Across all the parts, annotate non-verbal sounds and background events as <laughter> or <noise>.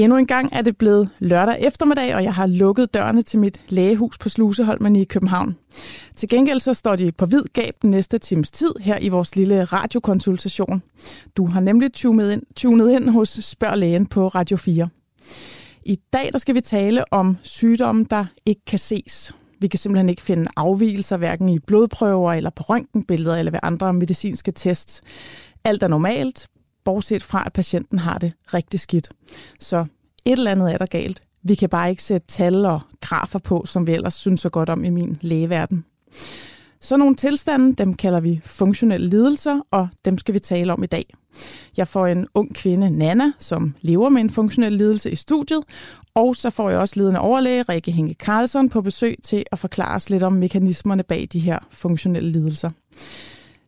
Endnu en gang er det blevet lørdag eftermiddag, og jeg har lukket dørene til mit lægehus på Sluseholmen i København. Til gengæld så står de på hvid gab den næste times tid her i vores lille radiokonsultation. Du har nemlig tunet ind, tunet ind hos Spørg Lægen på Radio 4. I dag der skal vi tale om sygdomme, der ikke kan ses. Vi kan simpelthen ikke finde afvielser, hverken i blodprøver eller på røntgenbilleder eller ved andre medicinske tests. Alt er normalt, bortset fra, at patienten har det rigtig skidt. Så et eller andet er der galt. Vi kan bare ikke sætte tal og grafer på, som vi ellers synes så godt om i min lægeverden. Så nogle tilstande, dem kalder vi funktionelle lidelser, og dem skal vi tale om i dag. Jeg får en ung kvinde, Nana, som lever med en funktionel lidelse i studiet, og så får jeg også ledende overlæge, Rikke Henke Karlsson på besøg til at forklare os lidt om mekanismerne bag de her funktionelle lidelser.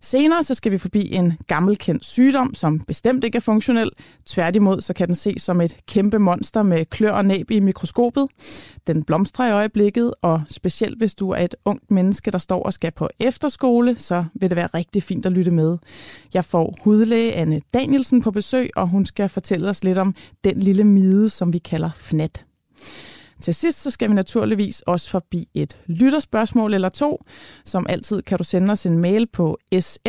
Senere så skal vi forbi en gammelkendt sygdom, som bestemt ikke er funktionel. Tværtimod så kan den ses som et kæmpe monster med klør og næb i mikroskopet. Den blomstrer i øjeblikket, og specielt hvis du er et ungt menneske, der står og skal på efterskole, så vil det være rigtig fint at lytte med. Jeg får hudlæge Anne Danielsen på besøg, og hun skal fortælle os lidt om den lille mide, som vi kalder FNAT. Til sidst så skal vi naturligvis også forbi et lytterspørgsmål eller to. Som altid kan du sende os en mail på sl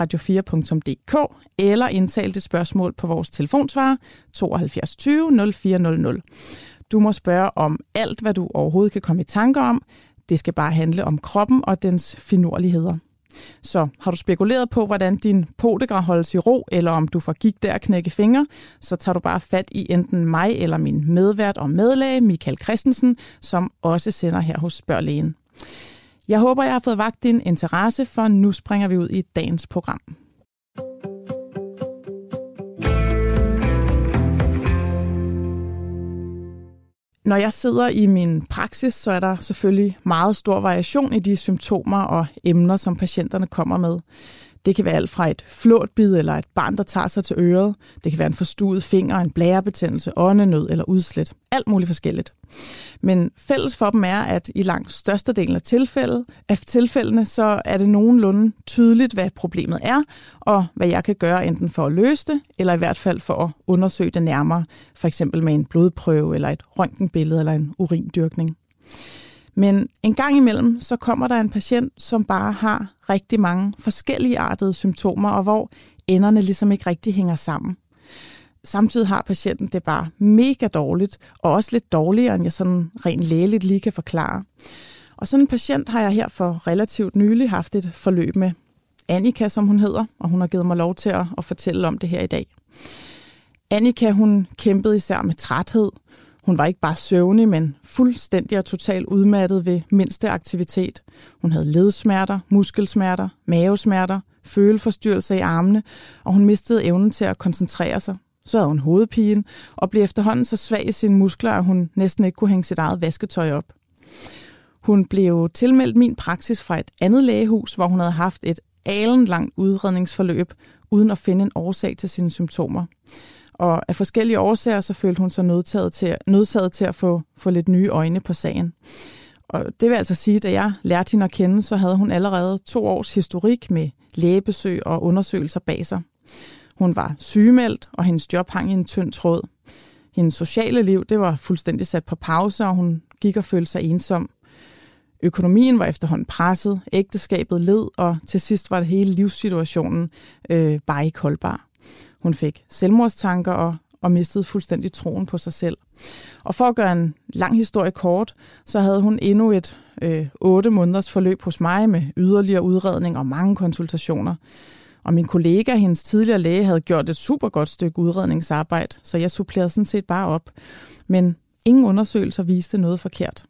radio4.dk eller indtale dit spørgsmål på vores telefonsvarer 72 20 0400. Du må spørge om alt, hvad du overhovedet kan komme i tanker om. Det skal bare handle om kroppen og dens finurligheder. Så har du spekuleret på, hvordan din podegra holdes i ro, eller om du får gik der at knække fingre, så tager du bare fat i enten mig eller min medvært og medlæge, Michael Christensen, som også sender her hos Spørglægen. Jeg håber, jeg har fået vagt din interesse, for nu springer vi ud i dagens program. Når jeg sidder i min praksis, så er der selvfølgelig meget stor variation i de symptomer og emner, som patienterne kommer med. Det kan være alt fra et flåtbid eller et barn, der tager sig til øret. Det kan være en forstuet finger, en blærebetændelse, åndenød eller udslæt. Alt muligt forskelligt. Men fælles for dem er, at i langt størstedelen af, tilfælde, af tilfældene, så er det nogenlunde tydeligt, hvad problemet er, og hvad jeg kan gøre enten for at løse det, eller i hvert fald for at undersøge det nærmere, for eksempel med en blodprøve eller et røntgenbillede eller en urindyrkning. Men en gang imellem, så kommer der en patient, som bare har rigtig mange forskellige artede symptomer, og hvor enderne ligesom ikke rigtig hænger sammen. Samtidig har patienten det bare mega dårligt, og også lidt dårligere, end jeg sådan rent lægeligt lige kan forklare. Og sådan en patient har jeg her for relativt nylig haft et forløb med. Annika, som hun hedder, og hun har givet mig lov til at, at fortælle om det her i dag. Annika, hun kæmpede især med træthed. Hun var ikke bare søvnig, men fuldstændig og totalt udmattet ved mindste aktivitet. Hun havde ledsmerter, muskelsmerter, mavesmerter, føleforstyrrelser i armene, og hun mistede evnen til at koncentrere sig. Så havde hun hovedpigen og blev efterhånden så svag i sine muskler, at hun næsten ikke kunne hænge sit eget vasketøj op. Hun blev tilmeldt min praksis fra et andet lægehus, hvor hun havde haft et alenlangt udredningsforløb, uden at finde en årsag til sine symptomer. Og af forskellige årsager, så følte hun sig nødtaget til, nødsaget til at få, få lidt nye øjne på sagen. Og det vil altså sige, at da jeg lærte hende at kende, så havde hun allerede to års historik med lægebesøg og undersøgelser bag sig. Hun var sygemeldt, og hendes job hang i en tynd tråd. Hendes sociale liv det var fuldstændig sat på pause, og hun gik og følte sig ensom. Økonomien var efterhånden presset, ægteskabet led, og til sidst var det hele livssituationen øh, bare ikke holdbar. Hun fik selvmordstanker og, og mistede fuldstændig troen på sig selv. Og for at gøre en lang historie kort, så havde hun endnu et øh, 8 måneders forløb hos mig med yderligere udredning og mange konsultationer. Og min kollega, hendes tidligere læge, havde gjort et super godt stykke udredningsarbejde, så jeg supplerede sådan set bare op. Men ingen undersøgelser viste noget forkert.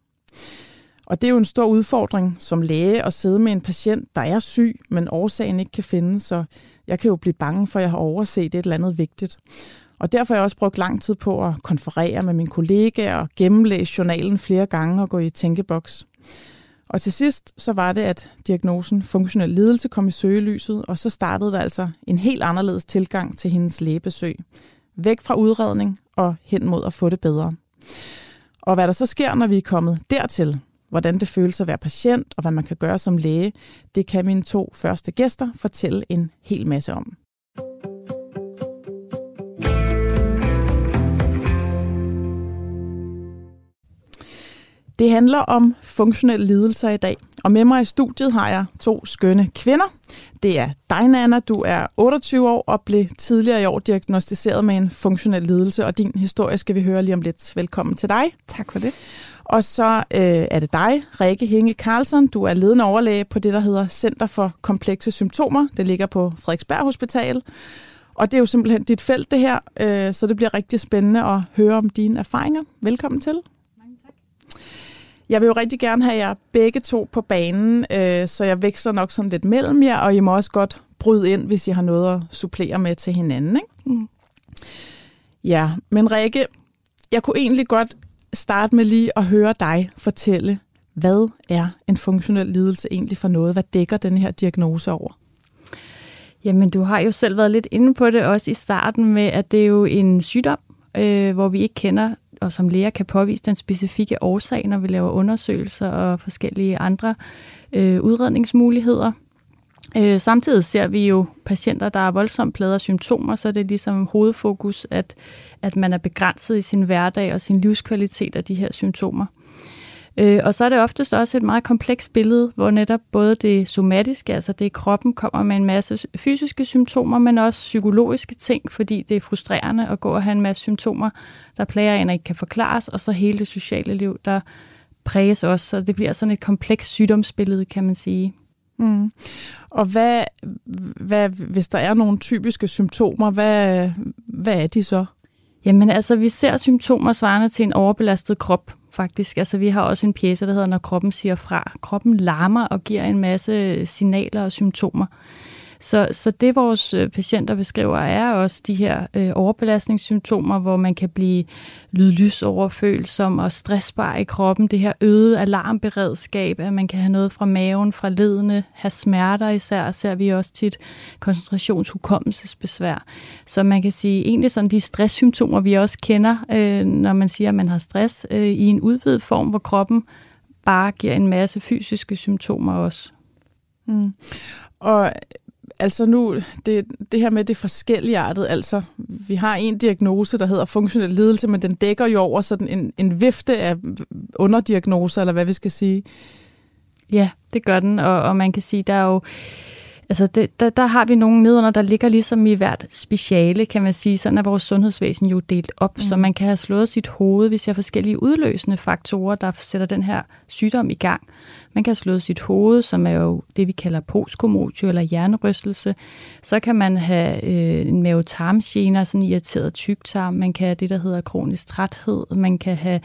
Og det er jo en stor udfordring som læge at sidde med en patient, der er syg, men årsagen ikke kan findes, så jeg kan jo blive bange for, at jeg har overset et eller andet vigtigt. Og derfor har jeg også brugt lang tid på at konferere med mine kollegaer og gennemlæse journalen flere gange og gå i tænkeboks. Og til sidst så var det, at diagnosen funktionel lidelse kom i søgelyset, og så startede der altså en helt anderledes tilgang til hendes lægebesøg. Væk fra udredning og hen mod at få det bedre. Og hvad der så sker, når vi er kommet dertil, hvordan det føles at være patient og hvad man kan gøre som læge, det kan mine to første gæster fortælle en hel masse om. Det handler om funktionelle lidelser i dag, og med mig i studiet har jeg to skønne kvinder. Det er dig, Nana. Du er 28 år og blev tidligere i år diagnostiseret med en funktionel lidelse, og din historie skal vi høre lige om lidt. Velkommen til dig. Tak for det. Og så øh, er det dig, Rikke Hinge Carlsen. Du er ledende overlæge på det, der hedder Center for Komplekse Symptomer. Det ligger på Frederiksberg Hospital. Og det er jo simpelthen dit felt, det her, øh, så det bliver rigtig spændende at høre om dine erfaringer. Velkommen til. Mange tak. Jeg vil jo rigtig gerne have jer begge to på banen, øh, så jeg vækster nok sådan lidt mellem jer, og I må også godt bryde ind, hvis I har noget at supplere med til hinanden. Ikke? Mm. Ja, men Rikke, jeg kunne egentlig godt starte med lige at høre dig fortælle, hvad er en funktionel lidelse egentlig for noget? Hvad dækker den her diagnose over? Jamen, du har jo selv været lidt inde på det også i starten med, at det er jo en sygdom, øh, hvor vi ikke kender, og som læger kan påvise den specifikke årsag, når vi laver undersøgelser og forskellige andre øh, udredningsmuligheder. Øh, samtidig ser vi jo patienter, der er voldsomt plader af symptomer, så det er ligesom hovedfokus, at, at man er begrænset i sin hverdag og sin livskvalitet af de her symptomer. Øh, og så er det oftest også et meget komplekst billede, hvor netop både det somatiske, altså det i kroppen, kommer med en masse fysiske symptomer, men også psykologiske ting, fordi det er frustrerende at gå og have en masse symptomer, der plager en og ikke kan forklares, og så hele det sociale liv, der præges også. Så det bliver sådan et komplekst sygdomsbillede, kan man sige. Mm. Og hvad, hvad, hvis der er nogle typiske symptomer, hvad, hvad er de så? Jamen altså, vi ser symptomer svarende til en overbelastet krop, faktisk. Altså, vi har også en pjæse, der hedder, når kroppen siger fra. Kroppen larmer og giver en masse signaler og symptomer. Så, så det vores øh, patienter beskriver er også de her øh, overbelastningssymptomer, hvor man kan blive lydlysoverfølsom og stressbar i kroppen. Det her øget alarmberedskab, at man kan have noget fra maven, fra ledene, have smerter især, ser vi også tit koncentrationshukommelsesbesvær. Så man kan sige egentlig sådan de stresssymptomer, vi også kender, øh, når man siger, at man har stress, øh, i en udvidet form, hvor kroppen bare giver en masse fysiske symptomer også. Mm. Og altså nu, det, det her med det forskelligartet, altså vi har en diagnose, der hedder funktionel lidelse, men den dækker jo over sådan en, en vifte af underdiagnoser, eller hvad vi skal sige. Ja, det gør den, og, og man kan sige, der er jo Altså det, der, der har vi nogle nedunder, der ligger ligesom i hvert speciale, kan man sige. Sådan er vores sundhedsvæsen jo delt op, mm. så man kan have slået sit hoved, hvis jeg har forskellige udløsende faktorer, der sætter den her sygdom i gang. Man kan have slået sit hoved, som er jo det, vi kalder postkomotio eller hjernerystelse. Så kan man have øh, en mavetarmgener, sådan en irriteret tyktarm. Man kan have det, der hedder kronisk træthed. Man kan have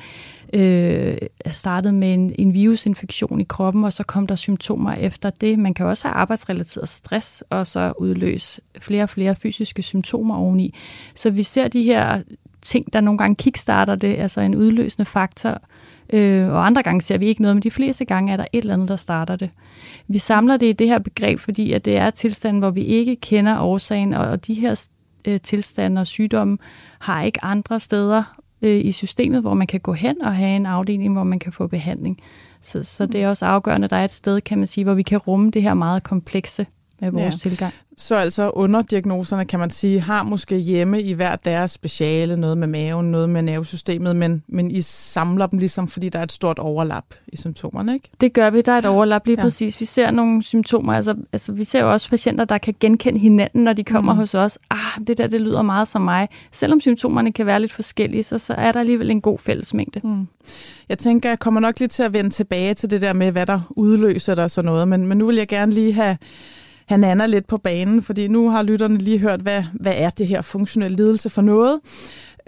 øh, startede med en, en virusinfektion i kroppen, og så kom der symptomer efter det. Man kan også have arbejdsrelateret stress, og så udløse flere og flere fysiske symptomer oveni. Så vi ser de her ting, der nogle gange kickstarter det, altså en udløsende faktor, øh, og andre gange ser vi ikke noget, men de fleste gange er der et eller andet, der starter det. Vi samler det i det her begreb, fordi at det er tilstanden, hvor vi ikke kender årsagen, og, og de her øh, tilstande og sygdomme har ikke andre steder øh, i systemet, hvor man kan gå hen og have en afdeling, hvor man kan få behandling. Så, så det er også afgørende, at der er et sted, kan man sige, hvor vi kan rumme det her meget komplekse med vores ja. tilgang. Så altså underdiagnoserne, kan man sige, har måske hjemme i hver deres speciale, noget med maven, noget med nervesystemet, men, men I samler dem ligesom, fordi der er et stort overlap i symptomerne, ikke? Det gør vi, der er et overlap lige ja. præcis. Vi ser nogle symptomer, altså, altså vi ser jo også patienter, der kan genkende hinanden, når de kommer mm. hos os. Ah, det der, det lyder meget som mig. Selvom symptomerne kan være lidt forskellige, så, så er der alligevel en god fællesmængde. Mm. Jeg tænker, jeg kommer nok lige til at vende tilbage til det der med, hvad der udløser der sådan noget, men, men nu vil jeg gerne lige have han er lidt på banen, fordi nu har lytterne lige hørt, hvad, hvad er det her funktionelle lidelse for noget.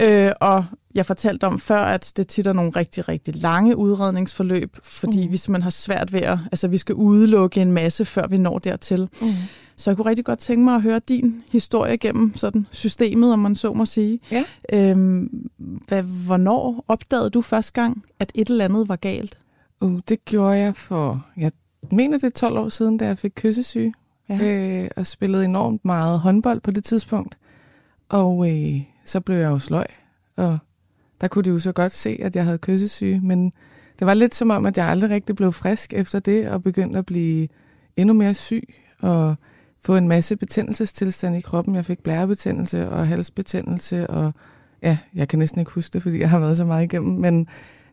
Øh, og jeg fortalte om før, at det tit er nogle rigtig, rigtig lange udredningsforløb, fordi mm. vi simpelthen har svært ved at, altså vi skal udelukke en masse, før vi når dertil. Mm. Så jeg kunne rigtig godt tænke mig at høre din historie gennem sådan systemet, om man så må sige. Ja. Øhm, hvad, hvornår opdagede du første gang, at et eller andet var galt? Uh, det gjorde jeg for, jeg mener det er 12 år siden, da jeg fik kyssesyge ja. øh, og spillede enormt meget håndbold på det tidspunkt. Og øh, så blev jeg jo sløj, og der kunne de jo så godt se, at jeg havde kyssesyge, men det var lidt som om, at jeg aldrig rigtig blev frisk efter det, og begyndte at blive endnu mere syg, og få en masse betændelsestilstand i kroppen. Jeg fik blærebetændelse og halsbetændelse, og ja, jeg kan næsten ikke huske det, fordi jeg har været så meget igennem, men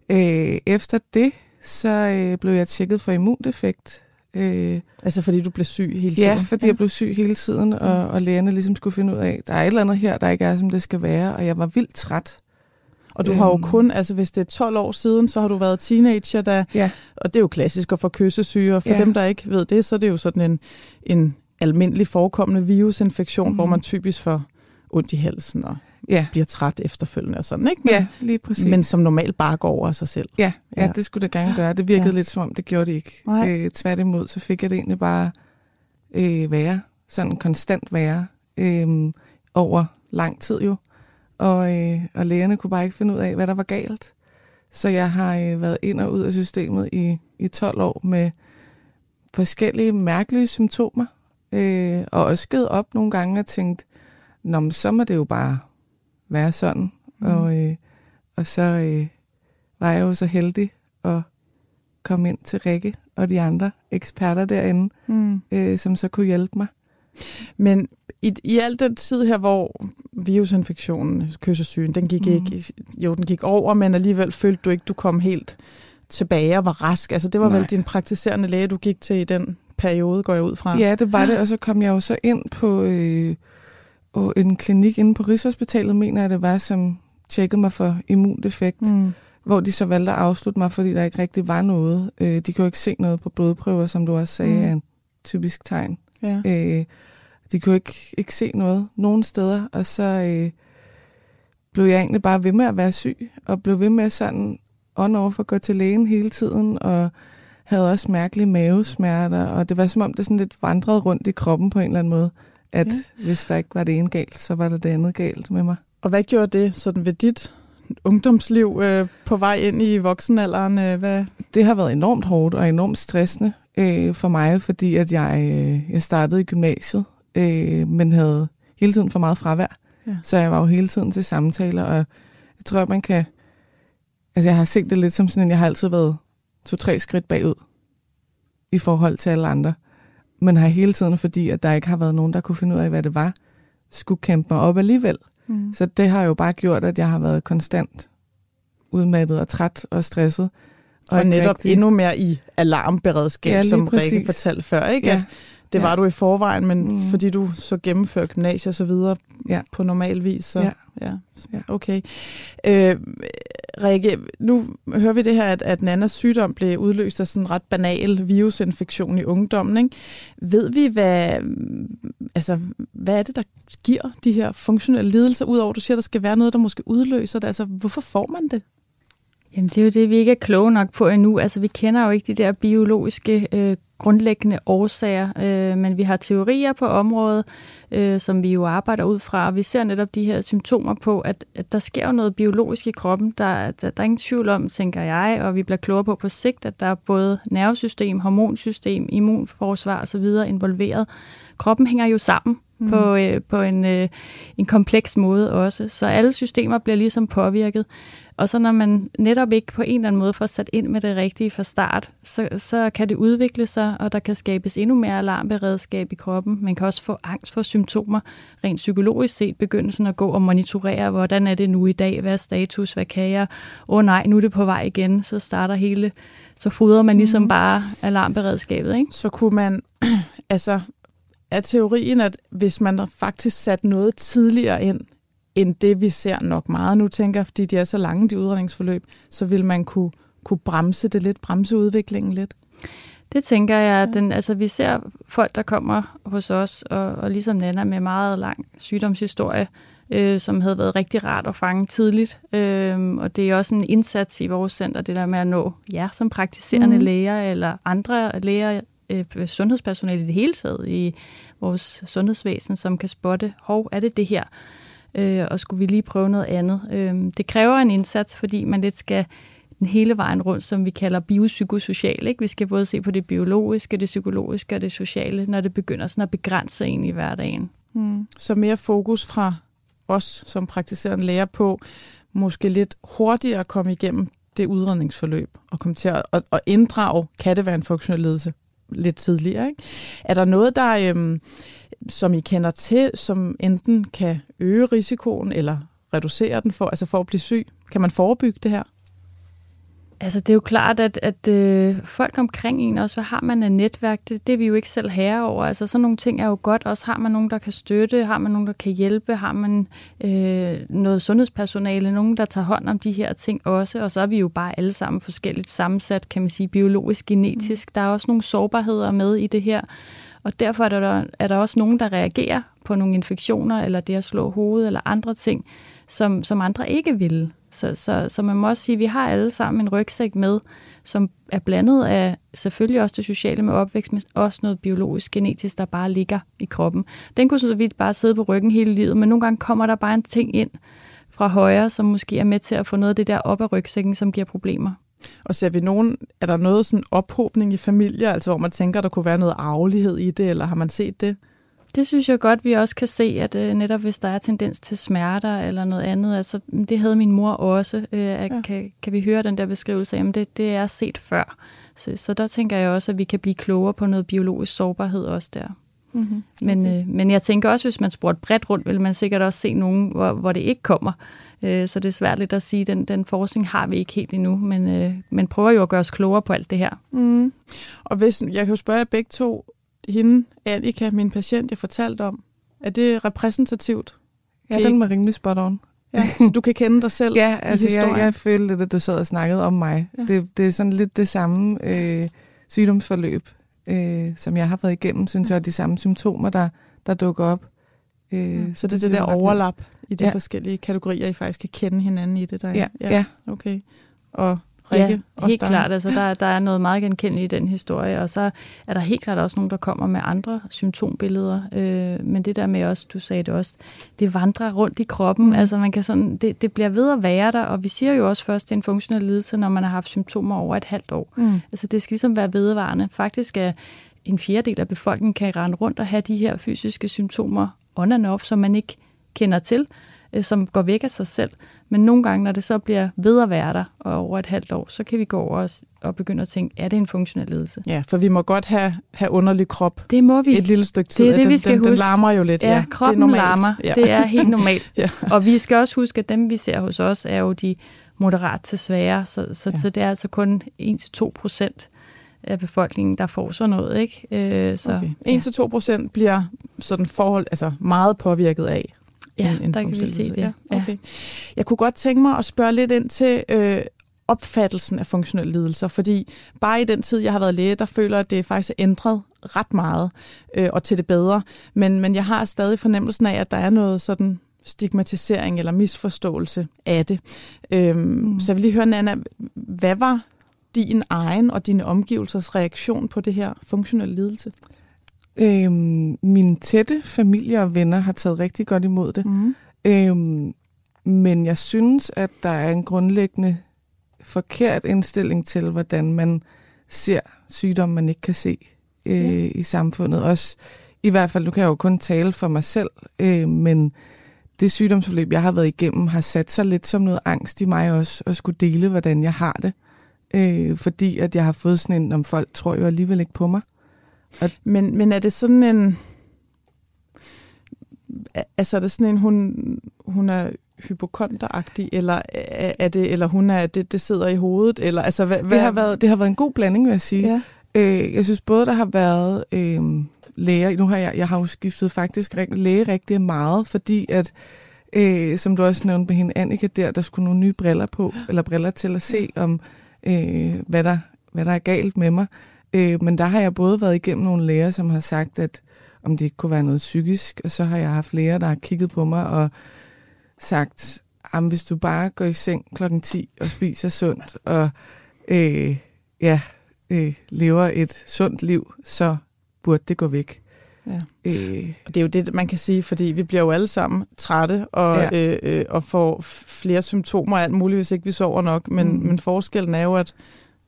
øh, efter det, så øh, blev jeg tjekket for immundefekt. Øh, altså fordi du blev syg hele tiden? Ja, fordi ja. jeg blev syg hele tiden, og, og lægerne ligesom skulle finde ud af, der er et eller andet her, der ikke er, som det skal være, og jeg var vildt træt. Og du har jo øhm. kun, altså hvis det er 12 år siden, så har du været teenager, der, ja. og det er jo klassisk at få kyssesyge, og for ja. dem, der ikke ved det, så er det jo sådan en, en almindelig forekommende virusinfektion, mm. hvor man typisk får ondt i halsen og ja. bliver træt efterfølgende og sådan, ikke? Men, ja, lige præcis. Men som normalt bare går over af sig selv. Ja, ja, ja. det skulle det gerne gøre. Det virkede ja. lidt som om, det gjorde det ikke. Øh, tværtimod, så fik jeg det egentlig bare øh, være, sådan konstant være, øh, over lang tid jo. Og, øh, og lægerne kunne bare ikke finde ud af, hvad der var galt. Så jeg har øh, været ind og ud af systemet i, i 12 år med forskellige mærkelige symptomer. Øh, og også givet op nogle gange og tænkt, Nå, så må det jo bare være sådan. Mm. Og, øh, og så øh, var jeg jo så heldig at komme ind til Rikke og de andre eksperter derinde, mm. øh, som så kunne hjælpe mig. Men i, i al den tid her, hvor virusinfektionen, kyssesygen, den gik mm. ikke, jo, den gik over, men alligevel følte du ikke, du kom helt tilbage og var rask. Altså det var Nej. vel din praktiserende læge, du gik til i den periode, går jeg ud fra? Ja, det var det, og så kom jeg jo så ind på øh, en klinik inde på Rigshospitalet, mener jeg det var, som tjekkede mig for immundefekt. Mm hvor de så valgte at afslutte mig, fordi der ikke rigtig var noget. Øh, de kunne ikke se noget på blodprøver, som du også sagde, mm. er en typisk tegn. Ja. Øh, de kunne ikke, ikke se noget nogen steder, og så øh, blev jeg egentlig bare ved med at være syg, og blev ved med sådan on off at gå til lægen hele tiden, og havde også mærkelige mavesmerter, og det var som om det sådan lidt vandrede rundt i kroppen på en eller anden måde, at ja. hvis der ikke var det ene galt, så var der det andet galt med mig. Og hvad gjorde det sådan ved dit ungdomsliv øh, på vej ind i voksenalderen? Øh, hvad? Det har været enormt hårdt og enormt stressende øh, for mig, fordi at jeg, øh, jeg startede i gymnasiet, øh, men havde hele tiden for meget fravær. Ja. Så jeg var jo hele tiden til samtaler, og jeg tror, at man kan... Altså, jeg har set det lidt som sådan, at jeg har altid været to-tre skridt bagud i forhold til alle andre. Men har hele tiden, fordi at der ikke har været nogen, der kunne finde ud af, hvad det var, skulle kæmpe mig op alligevel. Mm. Så det har jo bare gjort, at jeg har været konstant udmattet og træt og stresset. Og, og netop rigtig... endnu mere i alarmberedskab, ja, som. Rikke fortalte før, ikke? Ja. At det ja. var du i forvejen, men mm. fordi du så gennemfører gymnasiet og så videre ja. på normal vis, så ja. ja. Okay. Øh, Rikke, nu hører vi det her, at, at Nannas sygdom blev udløst af sådan en ret banal virusinfektion i ungdommen. Ikke? Ved vi, hvad, altså, hvad er det, der giver de her funktionelle lidelser, udover du siger, at der skal være noget, der måske udløser det? Altså, hvorfor får man det? Jamen, det er jo det, vi ikke er kloge nok på endnu. Altså, vi kender jo ikke de der biologiske øh, grundlæggende årsager, øh, men vi har teorier på området, øh, som vi jo arbejder ud fra, og vi ser netop de her symptomer på, at, at der sker jo noget biologisk i kroppen. Der, der, der er ingen tvivl om, tænker jeg, og vi bliver klogere på på sigt, at der er både nervesystem, hormonsystem, immunforsvar osv. involveret. Kroppen hænger jo sammen mm. på, øh, på en, øh, en kompleks måde også, så alle systemer bliver ligesom påvirket. Og så når man netop ikke på en eller anden måde får sat ind med det rigtige fra start, så, så kan det udvikle sig, og der kan skabes endnu mere alarmberedskab i kroppen. Man kan også få angst for symptomer. Rent psykologisk set begyndelsen at gå og monitorere, hvordan er det nu i dag, hvad er status, hvad kan jeg? Åh oh, nej, nu er det på vej igen, så starter hele, så fodrer man ligesom mm. bare alarmberedskabet. Ikke? Så kunne man, <clears throat> altså er teorien, at hvis man faktisk sat noget tidligere ind, end det, vi ser nok meget nu, tænker fordi de er så lange, de udredningsforløb, så vil man kunne, kunne bremse det lidt, bremse udviklingen lidt. Det tænker jeg, at den, altså, vi ser folk, der kommer hos os, og, og ligesom Nana med meget lang sygdomshistorie, øh, som havde været rigtig rart at fange tidligt. Øh, og det er også en indsats i vores center, det der med at nå jer som praktiserende mm. læger, eller andre læger, øh, sundhedspersonale i det hele taget i vores sundhedsvæsen, som kan spotte, hov, er det det her? Øh, og skulle vi lige prøve noget andet. Øh, det kræver en indsats, fordi man lidt skal den hele vejen rundt, som vi kalder biopsykosocial. Ikke? Vi skal både se på det biologiske, det psykologiske og det sociale, når det begynder sådan at begrænse en i hverdagen. Mm. Så mere fokus fra os som praktiserende læger på måske lidt hurtigere at komme igennem det udredningsforløb og komme til at, at, at inddrage, kan det være en funktionel ledelse lidt tidligere. Ikke? Er der noget, der, øhm, som I kender til, som enten kan øge risikoen eller reducere den for, altså for at blive syg? Kan man forebygge det her? Altså, det er jo klart, at, at øh, folk omkring en også, hvad har man af netværk, det, det er vi jo ikke selv herre over. Altså, sådan nogle ting er jo godt. Også har man nogen, der kan støtte, har man nogen, der kan hjælpe, har man øh, noget sundhedspersonale, nogen, der tager hånd om de her ting også. Og så er vi jo bare alle sammen forskelligt sammensat, kan man sige, biologisk, genetisk. Mm. Der er også nogle sårbarheder med i det her. Og derfor er der, er der også nogen, der reagerer på nogle infektioner, eller det at slå hovedet, eller andre ting, som, som andre ikke vil. Så, så, så man må også sige, at vi har alle sammen en rygsæk med, som er blandet af selvfølgelig også det sociale med opvækst, men også noget biologisk, genetisk, der bare ligger i kroppen. Den kunne så vidt bare sidde på ryggen hele livet, men nogle gange kommer der bare en ting ind fra højre, som måske er med til at få noget af det der op af rygsækken, som giver problemer. Og ser vi nogen, er der noget sådan ophobning i familier, altså hvor man tænker, der kunne være noget arvelighed i det, eller har man set det? Det synes jeg godt, vi også kan se, at øh, netop hvis der er tendens til smerter eller noget andet, altså det havde min mor også, øh, at ja. kan, kan vi høre den der beskrivelse, jamen det, det er set før. Så, så der tænker jeg også, at vi kan blive klogere på noget biologisk sårbarhed også der. Mm-hmm. Okay. Men, øh, men jeg tænker også, hvis man spurgte bredt rundt, vil man sikkert også se nogen, hvor, hvor det ikke kommer. Øh, så det er svært lidt at sige, den, den forskning har vi ikke helt endnu, men, øh, men prøver jo at gøre os klogere på alt det her. Mm. Og hvis, jeg kan jo spørge jer begge to, hende, Annika, min patient, jeg fortalte om, er det repræsentativt? Ja, den var rimelig spot on. Ja, du kan kende dig selv <laughs> Ja, altså jeg, jeg følte lidt, at du sad og snakkede om mig. Ja. Det, det er sådan lidt det samme øh, sygdomsforløb, øh, som jeg har været igennem, synes jeg, og de samme symptomer, der, der dukker op. Øh, ja. Så det er det, det der overlap i de ja. forskellige kategorier, I faktisk kan kende hinanden i det der. Ja, ja. ja. Okay. Og Rikke? Ja, helt der. klart. Altså, der, <laughs> der er noget meget genkendeligt i den historie, og så er der helt klart også nogen, der kommer med andre symptombilleder. Øh, men det der med også, du sagde det også, det vandrer rundt i kroppen. Mm. Altså, man kan sådan, det, det bliver ved at være der, og vi siger jo også først, det er en funktionel lidelse, når man har haft symptomer over et halvt år. Mm. Altså, det skal ligesom være vedvarende. Faktisk er en fjerdedel af befolkningen kan rende rundt og have de her fysiske symptomer on and off, som man ikke kender til, øh, som går væk af sig selv. Men nogle gange, når det så bliver ved at være der og over et halvt år, så kan vi gå over og, og begynde at tænke, er det en funktionel ledelse? Ja, for vi må godt have, have underlig krop. Det må vi. Et lille stykke tid. Det er det, den, vi skal den, huske. Den larmer jo lidt. Ja, ja kroppen det larmer. Ja. Det er helt normalt. <laughs> ja. Og vi skal også huske, at dem, vi ser hos os, er jo de moderat til svære, så, så, ja. så det er altså kun 1-2 procent af befolkningen, der får sådan noget. Ikke? Øh, så, okay. 1-2 procent bliver sådan forhold, altså meget påvirket af Ja, en, en der kan vi se det. Ja, okay. Jeg kunne godt tænke mig at spørge lidt ind til øh, opfattelsen af funktionelle lidelser, fordi bare i den tid, jeg har været læge, der føler jeg, at det faktisk er ændret ret meget øh, og til det bedre. Men, men jeg har stadig fornemmelsen af, at der er noget sådan stigmatisering eller misforståelse af det. Øhm, mm. Så jeg vil lige høre, Nana, hvad var din egen og dine omgivelsers reaktion på det her funktionelle lidelse? Øhm, min tætte familie og venner har taget rigtig godt imod det. Mm. Øhm, men jeg synes, at der er en grundlæggende forkert indstilling til, hvordan man ser sygdom, man ikke kan se øh, ja. i samfundet. Også i hvert fald, nu kan jeg jo kun tale for mig selv, øh, men det sygdomsforløb, jeg har været igennem, har sat sig lidt som noget angst i mig også, at skulle dele, hvordan jeg har det. Øh, fordi at jeg har fået sådan en, om folk tror jo alligevel ikke på mig. Men, men er det sådan en... Altså er det sådan en, hun, hun er hypokonteragtig, eller er, er det, eller hun er, det, det sidder i hovedet, eller altså hvad, det, har været, det har været en god blanding, vil jeg sige. Ja. Øh, jeg synes både, der har været øh, læger, nu har jeg, jeg har jo skiftet faktisk læge rigtig meget, fordi at, øh, som du også nævnte med hende, Annika der, der skulle nogle nye briller på, eller briller til at se om, øh, hvad, der, hvad der er galt med mig. Øh, men der har jeg både været igennem nogle læger, som har sagt, at om det ikke kunne være noget psykisk, og så har jeg haft læger, der har kigget på mig og sagt, at hvis du bare går i seng klokken 10 og spiser sundt, og øh, ja, øh, lever et sundt liv, så burde det gå væk. Ja. Øh. Og det er jo det, man kan sige, fordi vi bliver jo alle sammen trætte og, ja. øh, øh, og får flere symptomer og alt muligt, hvis ikke vi sover nok. Men, mm. men forskellen er jo, at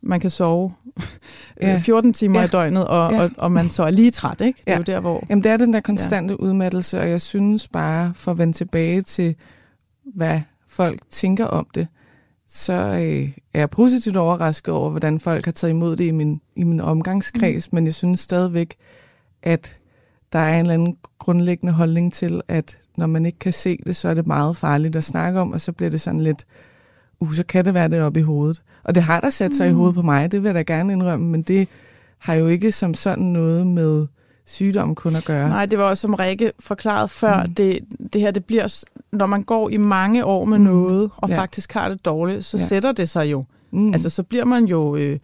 man kan sove <laughs> ja. 14 timer ja. i døgnet, og, ja. og, og man så er lige træt, ikke? Det er ja. jo der, hvor... Jamen, det er den der konstante ja. udmattelse, og jeg synes bare, for at vende tilbage til, hvad folk tænker om det, så øh, er jeg positivt overrasket over, hvordan folk har taget imod det i min, i min omgangskreds, mm. men jeg synes stadigvæk, at der er en eller anden grundlæggende holdning til, at når man ikke kan se det, så er det meget farligt at snakke om, og så bliver det sådan lidt uh, så kan det være det oppe i hovedet. Og det har der sat sig mm. i hovedet på mig, det vil jeg da gerne indrømme, men det har jo ikke som sådan noget med sygdom kun at gøre. Nej, det var også som Rikke forklaret før, mm. det, det her, det bliver, når man går i mange år med mm. noget, og ja. faktisk har det dårligt, så ja. sætter det sig jo. Mm. Altså, så bliver man jo øh,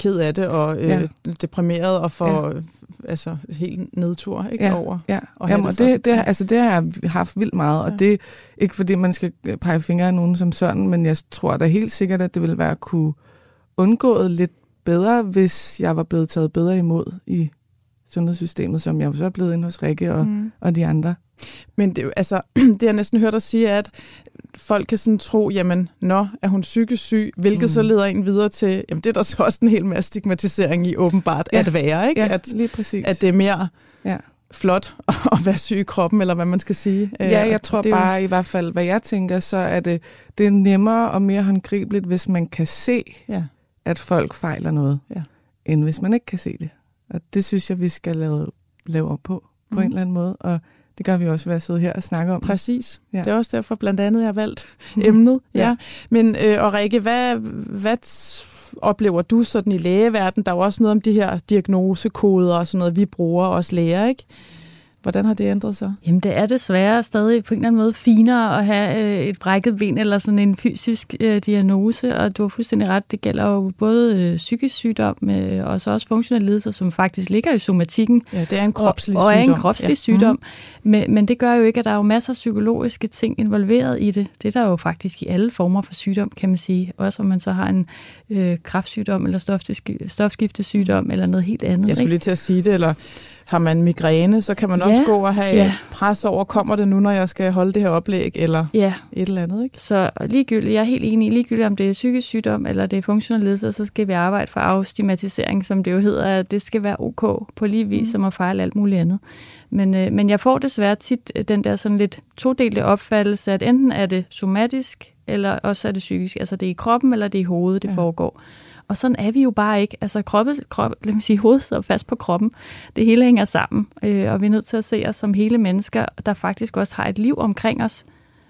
ked af det, og øh, ja. deprimeret, og får ja. altså, helt nedtur ikke, ja. over. Ja, og Jamen, det, det, det, altså, det har jeg haft vildt meget, og ja. det er ikke fordi, man skal pege fingre af nogen som sådan, men jeg tror da helt sikkert, at det ville være kunne undgået lidt bedre, hvis jeg var blevet taget bedre imod i sundhedssystemet, som jeg så er blevet inde hos Rikke og, mm. og de andre. Men det, altså, <clears throat> det jeg næsten hørt dig sige, er, at folk kan sådan tro, jamen, nå, er hun psykisk syg, hvilket mm. så leder en videre til, jamen det er der så også en hel masse stigmatisering i åbenbart ja. at være, ikke? Ja, at, lige præcis. At det er mere ja. flot <laughs> at være syg i kroppen, eller hvad man skal sige. Ja, jeg og tror det, bare i hvert fald, hvad jeg tænker, så er det, det er nemmere og mere håndgribeligt, hvis man kan se, ja. at folk fejler noget, ja. end hvis man ikke kan se det. Og det synes jeg, vi skal lave, lave op på, på mm. en eller anden måde. Og det gør vi også ved at sidde her og snakke om. Præcis. Ja. Det er også derfor blandt andet, jeg har valgt <laughs> emnet. ja. ja. Men øh, og Rikke, hvad, hvad oplever du sådan i lægeverdenen? Der er jo også noget om de her diagnosekoder og sådan noget, vi bruger også læger, ikke? Hvordan har det ændret sig? Jamen det er desværre stadig på en eller anden måde finere at have øh, et brækket ben eller sådan en fysisk øh, diagnose, og du har fuldstændig ret, det gælder jo både øh, psykisk sygdom øh, og så også funktionelle lidelser, som faktisk ligger i somatikken. Ja, det er en kropslig og, og sygdom. Og er en kropslig ja. sygdom. Mm. Men, men det gør jo ikke, at der er jo masser af psykologiske ting involveret i det. Det er der jo faktisk i alle former for sygdom, kan man sige. Også om man så har en øh, kraftsygdom eller stofskiftesygdom eller noget helt andet. Jeg skulle ikke? lige til at sige det, eller har man migræne, så kan man ja, også gå og have ja. pres over, kommer det nu, når jeg skal holde det her oplæg, eller ja. et eller andet. Ikke? Så ligegyldigt, jeg er helt enig, ligegyldigt om det er psykisk sygdom, eller det er funktionel ledelse, så skal vi arbejde for afstigmatisering, som det jo hedder, at det skal være ok på lige vis, mm. som at fejle alt muligt andet. Men, øh, men jeg får desværre tit den der sådan lidt todelte opfattelse, at enten er det somatisk, eller også er det psykisk. Altså det er i kroppen, eller det er i hovedet, det ja. foregår. Og sådan er vi jo bare ikke. Altså kroppen, krop, lad mig sige, hovedet sidder fast på kroppen. Det hele hænger sammen, øh, og vi er nødt til at se os som hele mennesker, der faktisk også har et liv omkring os.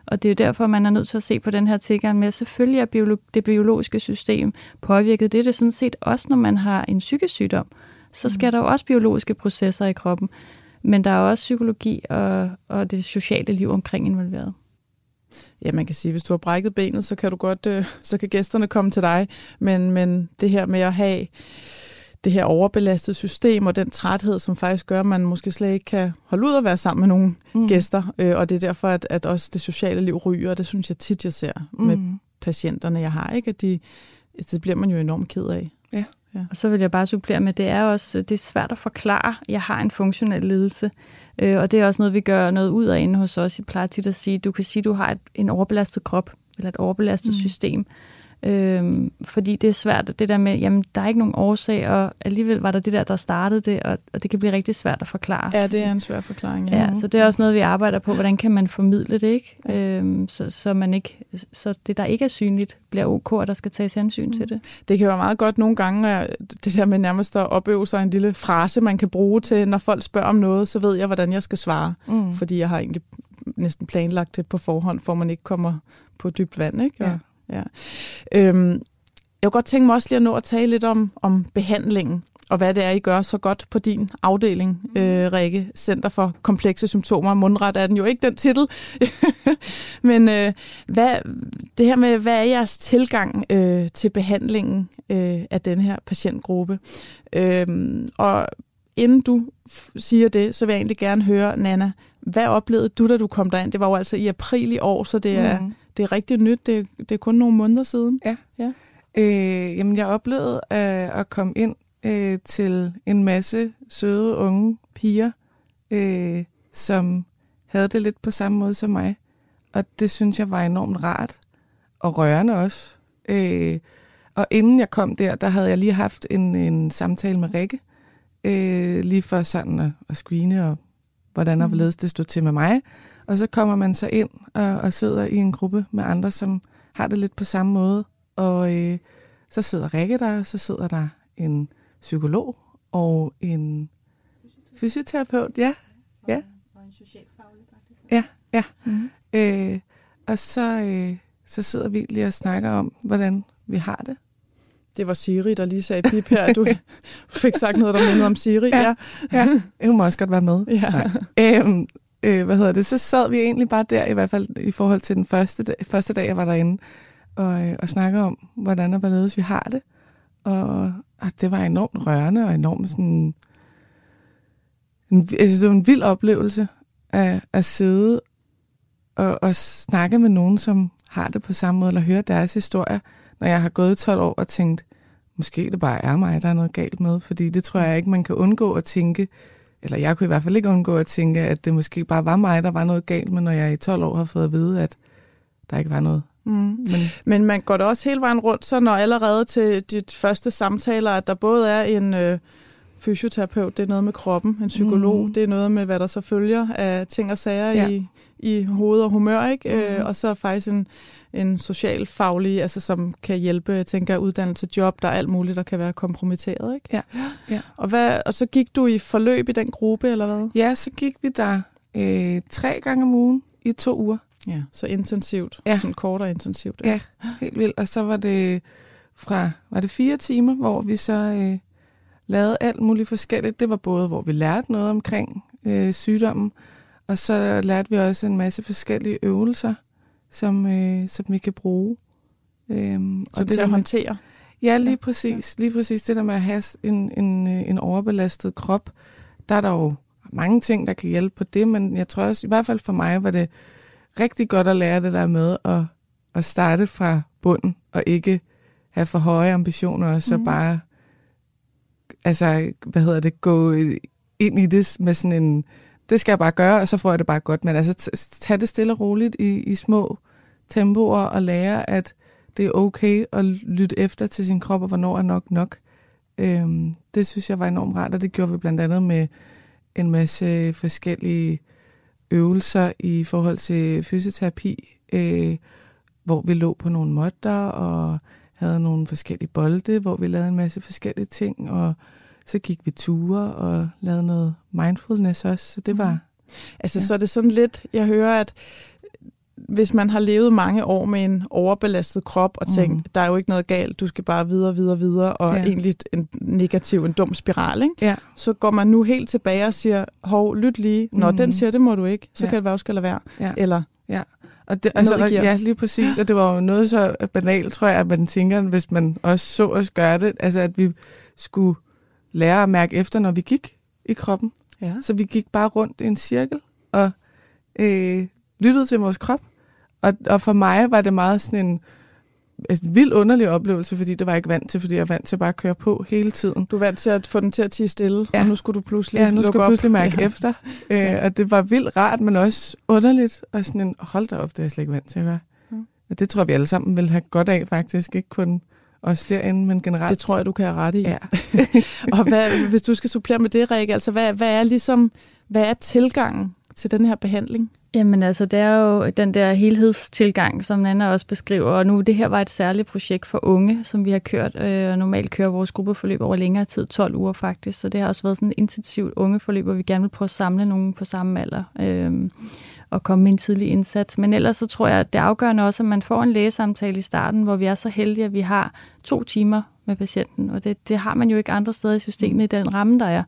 Og det er derfor, man er nødt til at se på den her tilgang med, at selvfølgelig er biolo- det biologiske system påvirket. Det er det sådan set også, når man har en psykisk sygdom. Så skal mm. der jo også biologiske processer i kroppen. Men der er også psykologi og, og det sociale liv omkring involveret. Ja, man kan sige, hvis du har brækket benet, så kan du godt, øh, så kan gæsterne komme til dig. Men, men det her med at have det her overbelastede system og den træthed, som faktisk gør, at man måske slet ikke kan holde ud at være sammen med nogle mm. gæster. Øh, og det er derfor, at, at også det sociale liv ryger, og det synes jeg tit, jeg ser mm. med patienterne, jeg har. ikke, at de, Det bliver man jo enormt ked af. Ja. Ja. Og så vil jeg bare supplere med, det er også det er svært at forklare, jeg har en funktionel lidelse. Øh, og det er også noget, vi gør noget ud af inde hos os. Jeg plejer tit at sige, du kan sige, du har et, en overbelastet krop, eller et overbelastet mm. system. Øhm, fordi det er svært, det der med, jamen der er ikke nogen årsag, og alligevel var der det der, der startede det, og, og det kan blive rigtig svært at forklare. Ja, det er en svær forklaring. Ja, ja så det er også noget, vi arbejder på, hvordan kan man formidle det, ikke? Ja. Øhm, så, så, man ikke, så det, der ikke er synligt, bliver ok, og der skal tages hensyn mm. til det. Det kan være meget godt nogle gange, det der med nærmest at opøve sig en lille frase, man kan bruge til, når folk spørger om noget, så ved jeg, hvordan jeg skal svare. Mm. Fordi jeg har egentlig næsten planlagt det på forhånd, for man ikke kommer på dybt vand, ikke? Og, ja. Ja. Øhm, jeg kunne godt tænke mig også lige at nå at tale lidt om, om behandlingen, og hvad det er, I gør så godt på din afdeling, mm. øh, Rikke, Center for Komplekse Symptomer. Mundret er den jo ikke den titel. <laughs> Men øh, hvad, det her med, hvad er jeres tilgang øh, til behandlingen øh, af den her patientgruppe? Øh, og inden du siger det, så vil jeg egentlig gerne høre, Nana, hvad oplevede du, da du kom derind? Det var jo altså i april i år, så det er, mm det er rigtig nyt. Det, det er kun nogle måneder siden. Ja. ja. Øh, jamen, jeg oplevede øh, at komme ind øh, til en masse søde, unge piger, øh, som havde det lidt på samme måde som mig. Og det synes jeg var enormt rart og rørende også. Øh, og inden jeg kom der, der havde jeg lige haft en, en samtale med Rikke, øh, lige for sådan at, at screene, og hvordan og mm. hvorledes det stod til med mig. Og så kommer man så ind og, og sidder i en gruppe med andre, som har det lidt på samme måde. Og øh, så sidder Rikke der, så sidder der en psykolog og en fysioterapeut. Ja, ja. Og en socialfaglig faktisk. Ja, ja. Mm-hmm. Øh, og så, øh, så sidder vi lige og snakker om, hvordan vi har det. Det var Siri, der lige sagde pip her. Du fik sagt noget, der mindede om Siri. Ja, ja. ja. hun må også godt være med. Ja. Nej. Øhm, øh, hvad hedder det? Så sad vi egentlig bare der, i hvert fald i forhold til den første dag, første dag jeg var derinde, og, øh, og snakkede om, hvordan og hvorledes vi har det. Og, og det var enormt rørende og enormt sådan... En, altså, det var en vild oplevelse at, at sidde og, og snakke med nogen, som har det på samme måde, eller høre deres historie, når jeg har gået 12 år og tænkt, måske det bare er mig, der er noget galt med, fordi det tror jeg ikke, man kan undgå at tænke, eller jeg kunne i hvert fald ikke undgå at tænke, at det måske bare var mig, der var noget galt med, når jeg i 12 år har fået at vide, at der ikke var noget. Mm. Men, Men man går da også hele vejen rundt, så når allerede til dit første samtaler, at der både er en øh, fysioterapeut, det er noget med kroppen, en psykolog, mm. det er noget med, hvad der så følger af ting og sager ja. i, i hoved og humør, ikke? Mm. Øh, og så faktisk en, en socialfaglig, altså som kan hjælpe, jeg tænker, uddannelse, job, der er alt muligt, der kan være kompromitteret, ikke? Ja. ja. Og, hvad, og så gik du i forløb i den gruppe, eller hvad? Ja, så gik vi der øh, tre gange om ugen i to uger. Ja, så intensivt. Ja. Sådan kort og intensivt. Ja. ja, helt vildt. Og så var det fra, var det fire timer, hvor vi så øh, lavede alt muligt forskelligt. Det var både, hvor vi lærte noget omkring øh, sygdommen, og så lærte vi også en masse forskellige øvelser, som, øh, som vi kan bruge. Øhm, så og det til at håndtere? Ja, lige præcis. Lige præcis det der med at have en, en, en overbelastet krop. Der er der jo mange ting, der kan hjælpe på det, men jeg tror også, i hvert fald for mig, var det rigtig godt at lære det der med at, at starte fra bunden, og ikke have for høje ambitioner, og så mm. bare altså, hvad hedder det, gå ind i det med sådan en, det skal jeg bare gøre, og så får jeg det bare godt. Men altså, tag det stille og roligt i, i små tempoer, og lære, at det er okay at lytte efter til sin krop, og hvornår er nok nok. Øhm, det synes jeg var enormt rart, og det gjorde vi blandt andet med en masse forskellige øvelser i forhold til fysioterapi, øh, hvor vi lå på nogle måtter og havde nogle forskellige bolde, hvor vi lavede en masse forskellige ting, og så gik vi ture og lavede noget mindfulness også, så det var... Mm. Altså, ja. så er det sådan lidt, jeg hører, at hvis man har levet mange år med en overbelastet krop og tænkt, mm. der er jo ikke noget galt, du skal bare videre, videre, videre, og ja. egentlig en negativ, en dum spiral, ikke? Ja. så går man nu helt tilbage og siger, hov, lyt lige, når mm. den siger, det må du ikke, så ja. kan det være, du skal lade være. Ja. Eller ja. Og det, altså, ja, lige præcis. Og det var jo noget så banalt, tror jeg, at man tænker, hvis man også så os gøre det, altså at vi skulle lære at mærke efter, når vi gik i kroppen. Ja. Så vi gik bare rundt i en cirkel og øh, lyttede til vores krop. Og, og for mig var det meget sådan en, en vild underlig oplevelse, fordi det var jeg ikke vant til, fordi jeg er vant til bare at køre på hele tiden. Du er vant til at få den til at tige stille, ja. og nu skulle du pludselig Ja, nu skulle jeg pludselig mærke ja. efter. Øh, ja. Og det var vildt rart, men også underligt. Og sådan en, hold da op, det er jeg slet ikke vant til at gøre. Ja. Og det tror vi alle sammen vil have godt af faktisk, ikke kun også derinde, men generelt. Det tror jeg, du kan have ret i. Ja. <laughs> og hvad, hvis du skal supplere med det, Rikke, altså hvad, hvad er ligesom, hvad er tilgangen til den her behandling? Jamen altså, det er jo den der helhedstilgang, som Nana også beskriver, og nu det her var et særligt projekt for unge, som vi har kørt, øh, og normalt kører vores gruppeforløb over længere tid, 12 uger faktisk, så det har også været sådan et intensivt ungeforløb, hvor vi gerne vil prøve at samle nogen på samme alder. Øh, og komme med en tidlig indsats. Men ellers så tror jeg, at det afgørende også, at man får en lægesamtale i starten, hvor vi er så heldige, at vi har to timer med patienten, og det, det har man jo ikke andre steder i systemet i den ramme, der er.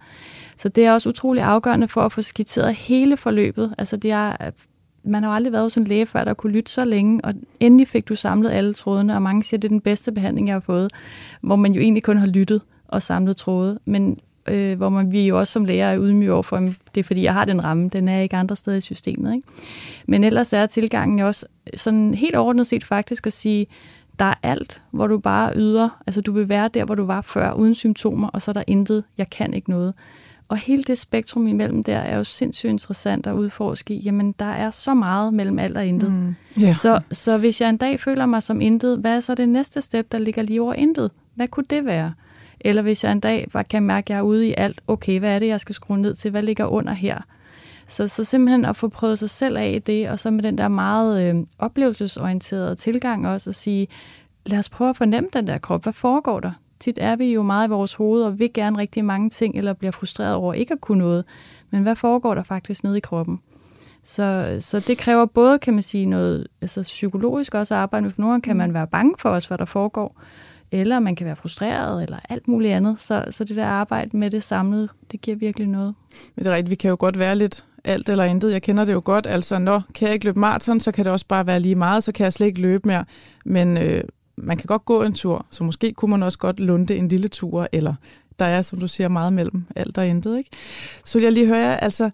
Så det er også utrolig afgørende for at få skitseret hele forløbet. Altså det er, man har jo aldrig været hos en læge før, der kunne lytte så længe, og endelig fik du samlet alle trådene, og mange siger, at det er den bedste behandling, jeg har fået, hvor man jo egentlig kun har lyttet og samlet tråde. Men øh, hvor man, vi jo også som læger er ydmyge over for, at det er fordi, jeg har den ramme, den er ikke andre steder i systemet. Ikke? Men ellers er tilgangen jo også sådan helt ordnet set faktisk at sige, der er alt, hvor du bare yder, altså du vil være der, hvor du var før, uden symptomer, og så er der intet, jeg kan ikke noget. Og hele det spektrum imellem der er jo sindssygt interessant at udforske. Jamen, der er så meget mellem alt og intet. Mm. Yeah. Så, så hvis jeg en dag føler mig som intet, hvad er så det næste step, der ligger lige over intet? Hvad kunne det være? Eller hvis jeg en dag kan mærke, at jeg er ude i alt, okay, hvad er det, jeg skal skrue ned til? Hvad ligger under her? Så, så simpelthen at få prøvet sig selv af i det, og så med den der meget øh, oplevelsesorienterede tilgang også, at sige, lad os prøve at fornemme den der krop. Hvad foregår der? Tit er vi jo meget i vores hoved og vil gerne rigtig mange ting, eller bliver frustreret over ikke at kunne noget. Men hvad foregår der faktisk nede i kroppen? Så, så det kræver både, kan man sige, noget altså psykologisk også at arbejde med, for nogle kan man være bange for os, hvad der foregår, eller man kan være frustreret, eller alt muligt andet. Så, så det der arbejde med det samlede, det giver virkelig noget. Men det er rigtigt, vi kan jo godt være lidt alt eller intet. Jeg kender det jo godt. Altså, når kan jeg ikke løbe maraton, så kan det også bare være lige meget, så kan jeg slet ikke løbe mere. Men øh, man kan godt gå en tur, så måske kunne man også godt lunde en lille tur, eller der er, som du siger, meget mellem alt og intet. Ikke? Så vil jeg lige høre altså,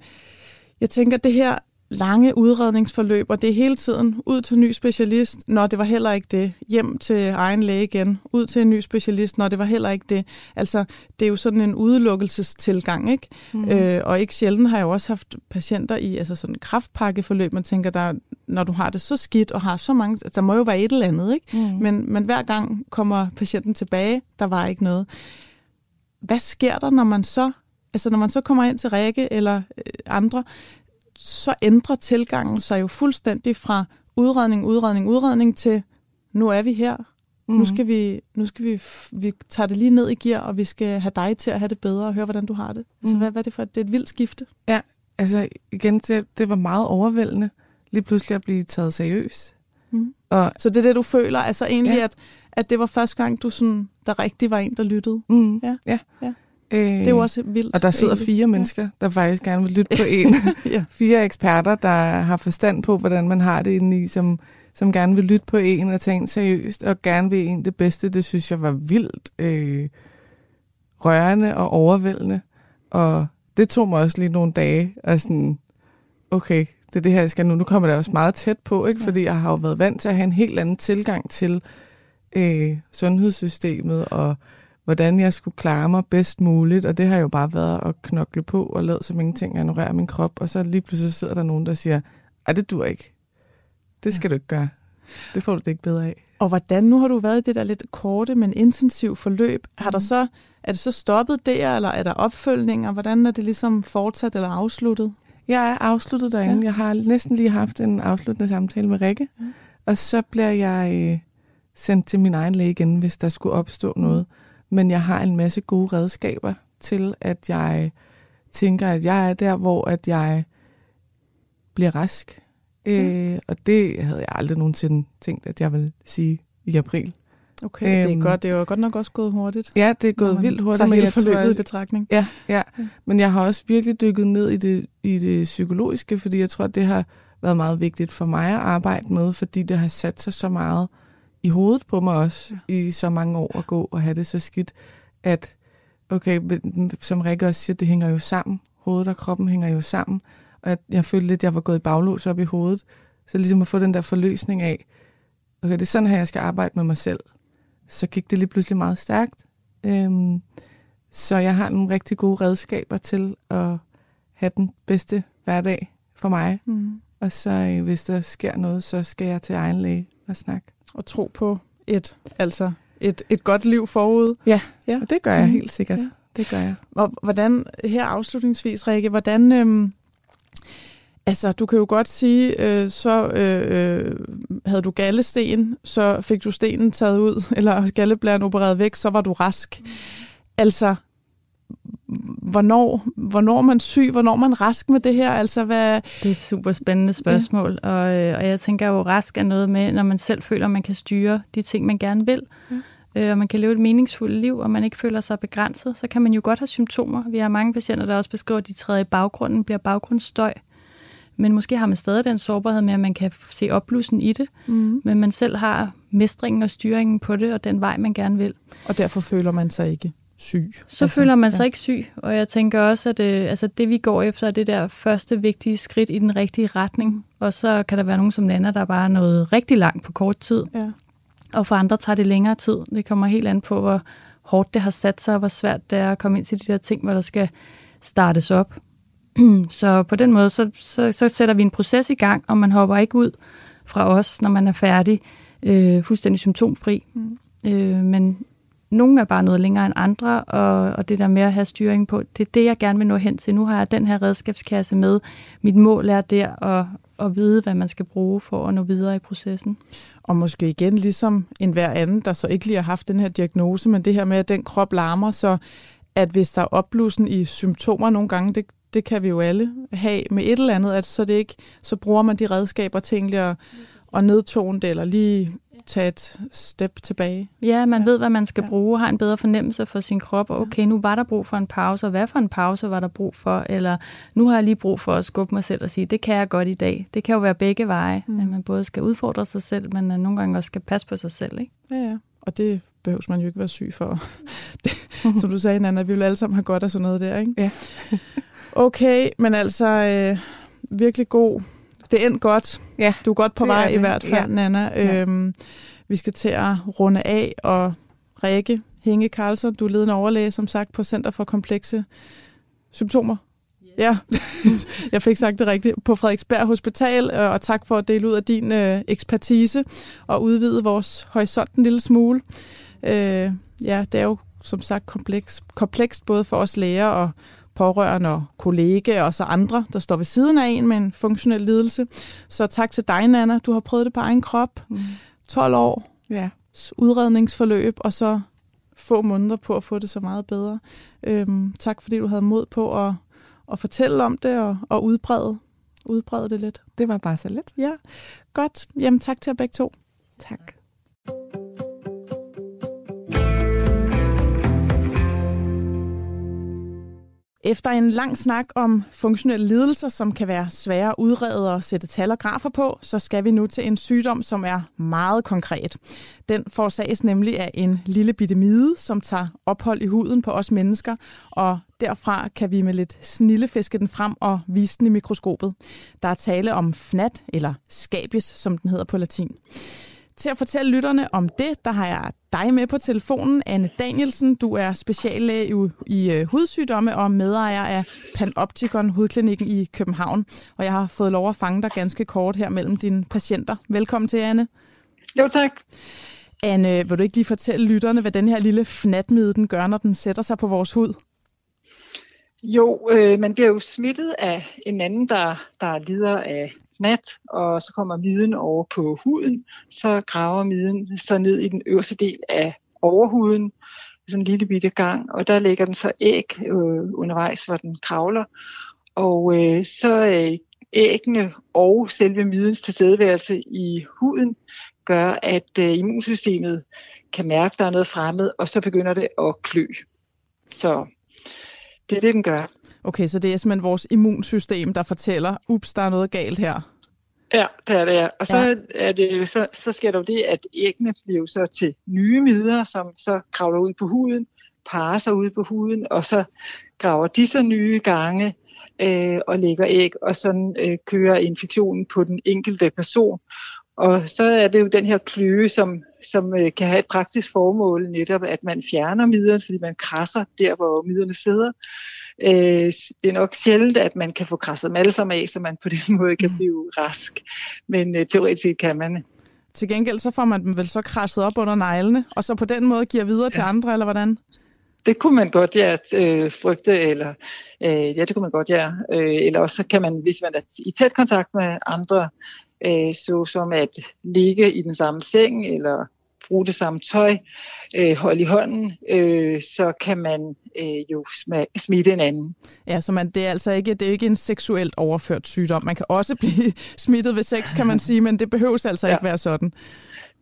jeg tænker, det her lange udredningsforløb, og det er hele tiden ud til en ny specialist, når det var heller ikke det. Hjem til egen læge igen, ud til en ny specialist, når det var heller ikke det. Altså, det er jo sådan en udelukkelsestilgang, ikke? Mm. Øh, og ikke sjældent har jeg jo også haft patienter i altså sådan kraftpakkeforløb, man tænker, der, når du har det så skidt og har så mange, der må jo være et eller andet, ikke? Mm. Men, men hver gang kommer patienten tilbage, der var ikke noget. Hvad sker der, når man så altså når man så kommer ind til Rikke eller øh, andre, så ændrer tilgangen sig jo fuldstændig fra udredning, udredning, udredning til, nu er vi her. Mm. Nu skal, vi, nu skal vi, vi tager det lige ned i gear, og vi skal have dig til at have det bedre og høre, hvordan du har det. Altså, mm. hvad, hvad er det for? Det er et vildt skifte. Ja, altså igen, det, det var meget overvældende lige pludselig at blive taget seriøst. Mm. Og, så det er det, du føler, altså egentlig, ja. at, at det var første gang, du sådan, der rigtig var en, der lyttede? Mm. Ja. ja. ja. Øh, det er jo også vildt. Og der sidder egentlig. fire mennesker, ja. der faktisk gerne vil lytte på <laughs> en. ja. Fire eksperter, der har forstand på, hvordan man har det inde i, som, som gerne vil lytte på en og tage en seriøst, og gerne vil en det bedste. Det synes jeg var vildt øh, rørende og overvældende. Og det tog mig også lige nogle dage, og sådan, okay, det er det her, jeg skal nu. Nu kommer det også meget tæt på, ikke? Ja. fordi jeg har jo været vant til at have en helt anden tilgang til øh, sundhedssystemet, og hvordan jeg skulle klare mig bedst muligt, og det har jo bare været at knokle på og lade som ingenting og ignorere min krop, og så lige pludselig sidder der nogen, der siger, ej, det dur ikke. Det skal ja. du ikke gøre. Det får du det ikke bedre af. Og hvordan, nu har du været i det der lidt korte, men intensiv forløb. Har der mhm. så, er det så stoppet der, eller er der opfølgninger? Hvordan er det ligesom fortsat eller afsluttet? Jeg er afsluttet derinde. Ja. Jeg har næsten lige haft en afsluttende samtale med Rikke, ja. og så bliver jeg øh, sendt til min egen læge igen, hvis der skulle opstå noget. Mm men jeg har en masse gode redskaber til, at jeg tænker, at jeg er der, hvor at jeg bliver rask. Okay. Øh, og det havde jeg aldrig nogensinde tænkt, at jeg ville sige i april. Okay, æm, det er øhm, godt. Det er jo godt nok også gået hurtigt. Ja, det er gået vildt hurtigt. Men jeg forløbet i betragtning. Ja, ja, ja. Men jeg har også virkelig dykket ned i det, i det psykologiske, fordi jeg tror, at det har været meget vigtigt for mig at arbejde med, fordi det har sat sig så meget i hovedet på mig også ja. i så mange år at gå og have det så skidt, at okay, som Rikke også siger, det hænger jo sammen. Hovedet og kroppen hænger jo sammen. Og jeg, jeg følte lidt, at jeg var gået i baglås op i hovedet. Så ligesom at få den der forløsning af, okay, det er sådan her, jeg skal arbejde med mig selv. Så gik det lige pludselig meget stærkt. Øhm, så jeg har nogle rigtig gode redskaber til at have den bedste hverdag for mig. Mm. Og så øh, hvis der sker noget, så skal jeg til egen læge og snakke og tro på et, altså et, et godt liv forud. Ja, ja. og det gør jeg mm. helt sikkert. Ja. Det gør jeg. Og hvordan, her afslutningsvis, Rikke, hvordan... Øhm, Altså, du kan jo godt sige, øh, så øh, øh, havde du gallesten, så fik du stenen taget ud, <laughs> eller galleblæren opereret væk, så var du rask. Mm. Altså, hvornår, hvornår man syg, hvornår man rask med det her? Altså, hvad... Det er et super spændende spørgsmål, ja. og, øh, og jeg tænker jo, rask er noget med, når man selv føler, at man kan styre de ting, man gerne vil, ja. øh, og man kan leve et meningsfuldt liv, og man ikke føler sig begrænset, så kan man jo godt have symptomer. Vi har mange patienter, der også beskriver, at de træder i baggrunden, bliver baggrundsstøj, men måske har man stadig den sårbarhed med, at man kan se opblussen i det, mm. men man selv har mestringen og styringen på det, og den vej, man gerne vil. Og derfor føler man sig ikke syg. Så altså, føler man sig ja. ikke syg, og jeg tænker også, at øh, altså det vi går efter, er det der første vigtige skridt i den rigtige retning. Og så kan der være nogen som Nana, der bare er noget rigtig langt på kort tid. Ja. Og for andre tager det længere tid. Det kommer helt an på, hvor hårdt det har sat sig, og hvor svært det er at komme ind til de der ting, hvor der skal startes op. <clears throat> så på den måde, så, så, så sætter vi en proces i gang, og man hopper ikke ud fra os, når man er færdig, øh, fuldstændig symptomfri. Mm. Øh, men nogle er bare noget længere end andre, og, og det der med at have styring på, det er det, jeg gerne vil nå hen til. Nu har jeg den her redskabskasse med. Mit mål er der at, at vide, hvad man skal bruge for at nå videre i processen. Og måske igen, ligesom en hver anden, der så ikke lige har haft den her diagnose, men det her med, at den krop larmer, så at hvis der er opblussen i symptomer nogle gange, det, det kan vi jo alle have med et eller andet, at så, det ikke, så bruger man de redskaber til egentlig at, at nedtone det, eller lige tage et step tilbage. Ja, man ja. ved, hvad man skal ja. bruge, har en bedre fornemmelse for sin krop, og okay, nu var der brug for en pause, og hvad for en pause var der brug for, eller nu har jeg lige brug for at skubbe mig selv og sige, det kan jeg godt i dag. Det kan jo være begge veje, mm. at man både skal udfordre sig selv, men nogle gange også skal passe på sig selv. Ikke? Ja, ja. Og det behøver man jo ikke være syg for. <laughs> det, som du sagde, Nana, vi vil alle sammen have godt af sådan noget der, ikke? Ja. okay, men altså øh, virkelig god. Det endte godt. Ja, du er godt på vej i hvert fald, ja. Nana. Ja. Øhm, vi skal til at runde af, og Rikke Hinge Karlsson, du er ledende overlæge, som sagt, på Center for Komplekse Symptomer. Ja, <laughs> jeg fik sagt det rigtigt. På Frederiksberg Hospital, øh, og tak for at dele ud af din øh, ekspertise og udvide vores horisont en lille smule. Øh, ja, det er jo som sagt kompleks, komplekst både for os læger og pårørende og kollegaer og så andre, der står ved siden af en med en funktionel lidelse. Så tak til dig, Nana. Du har prøvet det på egen krop. Mm. 12 år ja. udredningsforløb, og så få måneder på at få det så meget bedre. Øhm, tak fordi du havde mod på at, at fortælle om det og, og udbrede, udbrede det lidt. Det var bare så lidt. Ja, godt. Jamen tak til jer begge to. Tak. Efter en lang snak om funktionelle lidelser, som kan være svære at udrede og sætte tal og grafer på, så skal vi nu til en sygdom, som er meget konkret. Den forårsages nemlig af en lille bitte mide, som tager ophold i huden på os mennesker, og derfra kan vi med lidt snille fiske den frem og vise den i mikroskopet. Der er tale om fnat, eller scabies, som den hedder på latin. Til at fortælle lytterne om det, der har jeg dig med på telefonen, Anne Danielsen. Du er speciallæge i, i øh, hudsygdomme og medejer af Panoptikon Hudklinikken i København. Og jeg har fået lov at fange dig ganske kort her mellem dine patienter. Velkommen til, Anne. Jo, tak. Anne, vil du ikke lige fortælle lytterne, hvad den her lille fnatmide den gør, når den sætter sig på vores hud? Jo, øh, man bliver jo smittet af en anden, der, der lider af nat, og så kommer miden over på huden. Så graver miden så ned i den øverste del af overhuden, sådan en lille bitte gang, og der lægger den så æg øh, undervejs, hvor den kravler. Og øh, så øh, æggene og selve midens tilstedeværelse i huden gør, at øh, immunsystemet kan mærke, at der er noget fremmed, og så begynder det at klø. Så det er det, den gør. Okay, så det er simpelthen vores immunsystem, der fortæller, ups, der er noget galt her. Ja, det er det, ja. Og så, ja. er det, så, så sker der jo det, at æggene bliver så til nye midler, som så kravler ud på huden, parer sig ud på huden, og så graver de så nye gange øh, og lægger æg, og sådan øh, kører infektionen på den enkelte person. Og så er det jo den her kløe, som, som øh, kan have et praktisk formål, netop at man fjerner midlerne, fordi man krasser der, hvor midlerne sidder. Øh, det er nok sjældent, at man kan få krasset dem alle sammen af, så man på den <laughs> måde kan blive rask. Men øh, teoretisk set kan man. Til gengæld så får man dem vel så krasset op under neglene, og så på den måde giver videre ja. til andre, eller hvordan? Det kunne man godt ja, øh, frygte, eller øh, ja, det kunne man godt ja. Øh, eller også kan man, hvis man er i tæt kontakt med andre, øh, så som at ligge i den samme seng, eller bruge det samme tøj, øh, holde i hånden, øh, så kan man øh, jo smitte en anden. Ja, så man, det er altså ikke, det er ikke en seksuelt overført sygdom. Man kan også <laughs> blive smittet ved sex, kan man sige, men det behøves altså ja. ikke være sådan.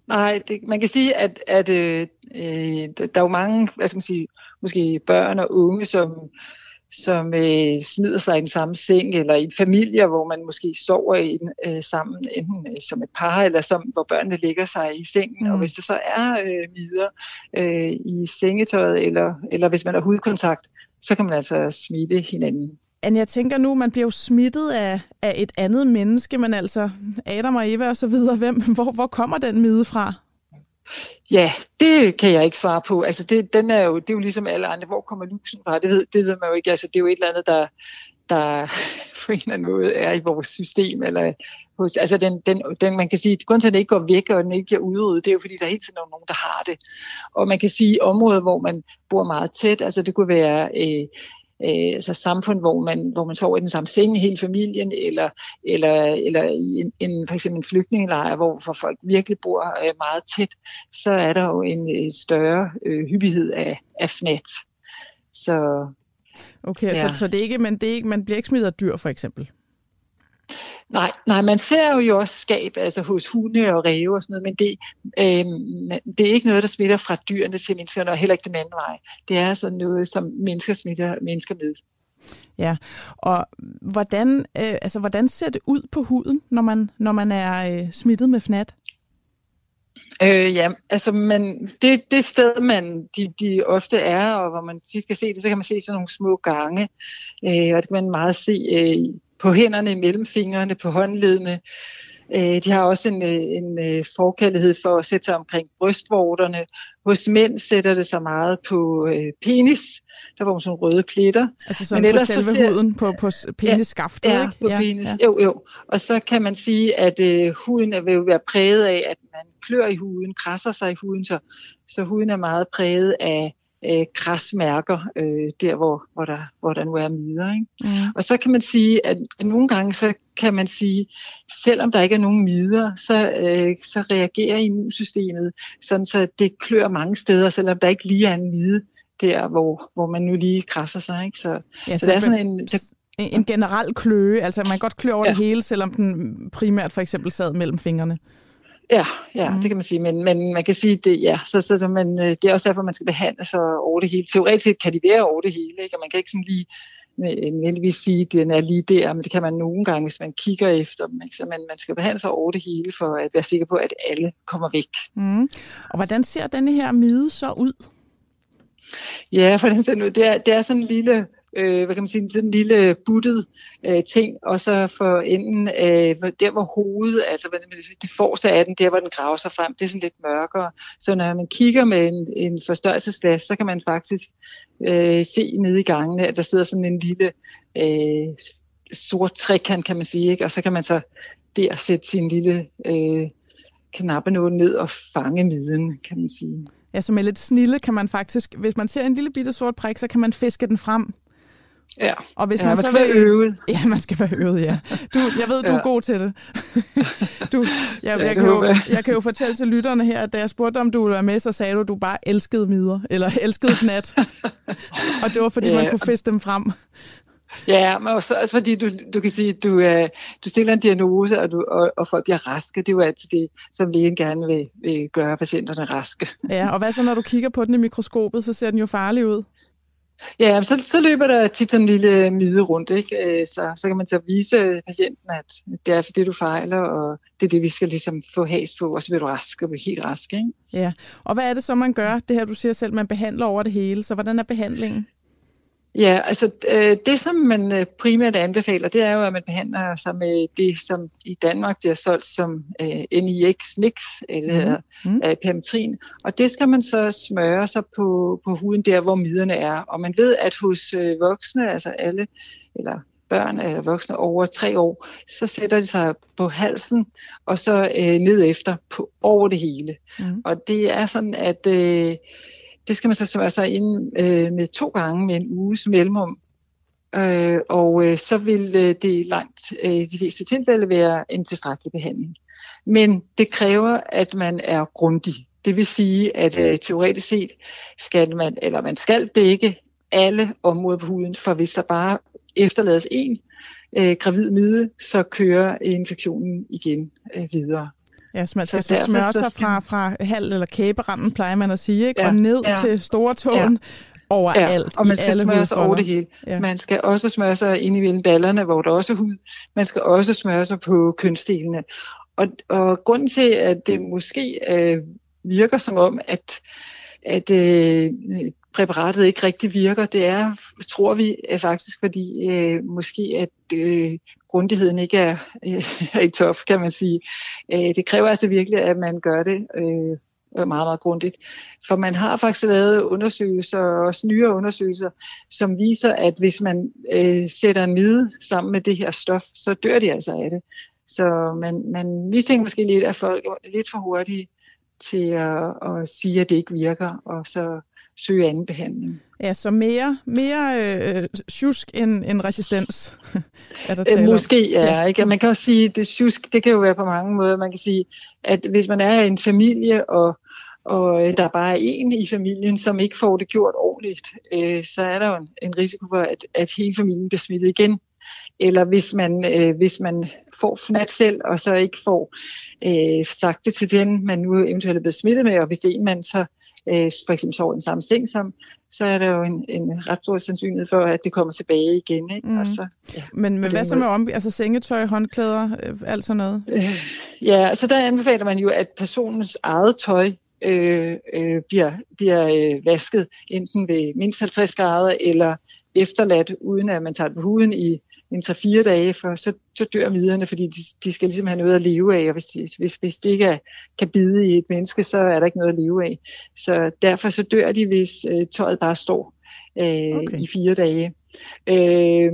Nej, det, man kan sige, at, at øh, der er jo mange, hvad skal man sige, måske børn og unge, som som øh, smider sig i den samme seng, eller i en familie, hvor man måske sover i den, øh, sammen, enten øh, som et par, eller som, hvor børnene ligger sig i sengen. Mm. Og hvis der så er øh, midler øh, i sengetøjet, eller, eller hvis man har hudkontakt, så kan man altså smitte hinanden. Anne, jeg tænker nu, man bliver jo smittet af, af et andet menneske, men altså Adam og Eva og så videre, hvem, hvor, hvor kommer den mide fra? Ja, det kan jeg ikke svare på. Altså det, den er jo, det er jo ligesom alle andre. Hvor kommer lusen fra? Det ved, det ved man jo ikke. Altså det er jo et eller andet, der, der <laughs> på en eller anden måde er i vores system. Eller hos, altså den, den, den, man kan sige, at grunden til, at den ikke går væk, og den ikke bliver udryddet, det er jo fordi, der hele tiden er nogen, der har det. Og man kan sige, områder, hvor man bor meget tæt, altså det kunne være øh, øh, altså samfund, hvor man, hvor man sover i den samme seng, hele familien, eller, eller, eller i en, en, for eksempel en flygtningelejr, hvor hvor folk virkelig bor øh, meget tæt, så er der jo en større øh, hyppighed af, af fnat. Så Okay, ja. så, så det er ikke, men det er ikke, man bliver ikke smittet af dyr, for eksempel? Nej, nej, man ser jo også skab altså hos hunde og ræve og sådan noget, men det, øh, det er ikke noget, der smitter fra dyrene til menneskerne, og heller ikke den anden vej. Det er altså noget, som mennesker smitter mennesker med. Ja, og hvordan, øh, altså, hvordan ser det ud på huden, når man, når man er øh, smittet med fnat? Øh, ja, altså man, det, det sted, man de, de ofte er, og hvor man tit kan se det, så kan man se sådan nogle små gange, øh, og det kan man meget se øh, på hænderne, mellem fingrene, på håndledene. Øh, de har også en, øh, en øh, forkærlighed for at sætte sig omkring brystvorterne. Hos mænd sætter det sig meget på penis. Der var sådan røde pletter. Altså sådan Men på selve ser, huden, på, på penisskaftet, ja, ikke? på ja, penis. Ja. Jo, jo. Og så kan man sige, at øh, huden vil jo være præget af, at man klør i huden, krasser sig i huden, så, så huden er meget præget af øh, krasmærker, øh, der hvor, hvor, der, hvor der nu er midler. Ikke? Mm. Og så kan man sige, at, nogle gange så kan man sige, selvom der ikke er nogen midler, så, øh, så reagerer immunsystemet, sådan så det klør mange steder, selvom der ikke lige er en mide der, hvor, hvor man nu lige krasser sig. Ikke? Så, ja, så, så det er sådan en... Der, en generel kløe, altså man kan godt klø over ja. det hele, selvom den primært for eksempel sad mellem fingrene. Ja, ja mm. det kan man sige, men, men man kan sige, det, ja, så, så, men, øh, det er også derfor, man skal behandle sig over det hele. Teoretisk set kan de være over det hele, ikke? og man kan ikke sådan lige nødvendigvis sige, at den er lige der, men det kan man nogle gange, hvis man kigger efter dem. Ikke? Så man, man skal behandle sig over det hele, for at være sikker på, at alle kommer væk. Mm. Og hvordan ser denne her mide så ud? Ja, for den, det, er, det er sådan en lille øh, hvad kan man sige, sådan en lille buttet øh, ting, og så for enden, øh, der hvor hovedet, altså det forreste af den, der hvor den graver sig frem, det er sådan lidt mørkere. Så når man kigger med en, en forstørrelsesglas, så kan man faktisk øh, se nede i gangene, at der sidder sådan en lille øh, sort trekant, kan man sige, ikke? og så kan man så der sætte sin lille øh, knappenål ned og fange midden, kan man sige. Ja, som er lidt snille kan man faktisk, hvis man ser en lille bitte sort prik, så kan man fiske den frem. Ja, og hvis ja, man, man så skal vil... være øvet. <laughs> Ja, man skal være øvet, ja. Du, jeg ved, du ja. er god til det. <laughs> du, jeg, ja, jeg, kan jo, jeg kan jo fortælle til lytterne her, at da jeg spurgte, om du ville være med, så sagde du, at du bare elskede midder, eller <laughs> elskede fnat. og det var, fordi ja. man kunne fiske dem frem. Ja, men også, også fordi du, du kan sige, at du, uh, du stiller en diagnose, og, du, og, og folk bliver raske. Det er jo altid det, som lægen gerne vil, vil gøre patienterne raske. Ja, og hvad så, når du kigger på den i mikroskopet, så ser den jo farlig ud. Ja, så, så løber der tit sådan en lille øh, mide rundt, ikke? Øh, så, så kan man så vise øh, patienten, at det er altså det, du fejler, og det er det, vi skal ligesom få has på, og så bliver du rask og bliver helt rask. Ikke? Ja, og hvad er det så, man gør? Det her, du siger selv, man behandler over det hele, så hvordan er behandlingen? Ja, altså øh, det, som man øh, primært anbefaler, det er jo, at man behandler sig med det, som i Danmark bliver solgt som øh, NIX, NIX, eller mm. Permetrin. Og det skal man så smøre sig på, på huden der, hvor miderne er. Og man ved, at hos voksne, altså alle, eller børn eller voksne over tre år, så sætter de sig på halsen, og så øh, ned efter på over det hele. Mm. Og det er sådan, at... Øh, det skal man så smøre sig ind øh, med to gange med en uges mellemrum. Øh, og øh, så vil øh, det langt øh, de fleste tilfælde være en tilstrækkelig behandling. Men det kræver, at man er grundig. Det vil sige, at øh, teoretisk set skal man, eller man skal dække alle områder på huden, for hvis der bare efterlades en øh, gravid mide, så kører infektionen igen øh, videre. Ja, så man skal så, så smøre sig fra, fra halv eller kæberanden, plejer man at sige, ikke? Ja, og ned ja. til store tåen. Ja overalt. Ja, og man skal i alle smøre sig over det hele. Ja. Man skal også smøre sig ind i mellem ballerne, hvor der også er hud. Man skal også smøre sig på kønsdelene. Og, og grunden til, at det måske øh, virker som om, at, at øh, præparatet ikke rigtig virker, det er, tror vi, er faktisk fordi øh, måske, at øh, grundigheden ikke er, øh, <laughs> er i top, kan man sige. Øh, det kræver altså virkelig, at man gør det øh, meget, meget grundigt. For man har faktisk lavet undersøgelser, også nyere undersøgelser, som viser, at hvis man øh, sætter en mide sammen med det her stof, så dør de altså af det. Så man, man mistænker måske lidt, at folk er lidt for hurtige til at, at sige, at det ikke virker, og så søge anden behandling. Ja, så mere, mere øh, tjusk end, end resistens <laughs> er der tale Måske ja, ja. Ikke? Man kan også sige, at det tjusk, det kan jo være på mange måder. Man kan sige, at hvis man er en familie, og, og øh, der er bare en i familien, som ikke får det gjort ordentligt, øh, så er der jo en, en risiko for, at, at hele familien bliver smittet igen. Eller hvis man, øh, hvis man får fnat selv, og så ikke får øh, sagt det til den, man nu eventuelt er blevet smittet med, og hvis det er en, man så øh, for eksempel sover i den samme seng som, så er der jo en, en ret stor sandsynlighed for, at det kommer tilbage igen. Ikke? Mm. Og så, ja, men men hvad så med om, altså sengetøj, håndklæder, øh, alt sådan noget? Øh, ja, så der anbefaler man jo, at personens eget tøj øh, øh, bliver, bliver øh, vasket enten ved mindst 50 grader eller efterladt, uden at man tager det på huden i en 3-4 dage, for så, så dør miderne, fordi de, de skal ligesom have noget at leve af, og hvis de, hvis, hvis de ikke er, kan bide i et menneske, så er der ikke noget at leve af. Så derfor så dør de, hvis øh, tøjet bare står øh, okay. i fire dage. Øh,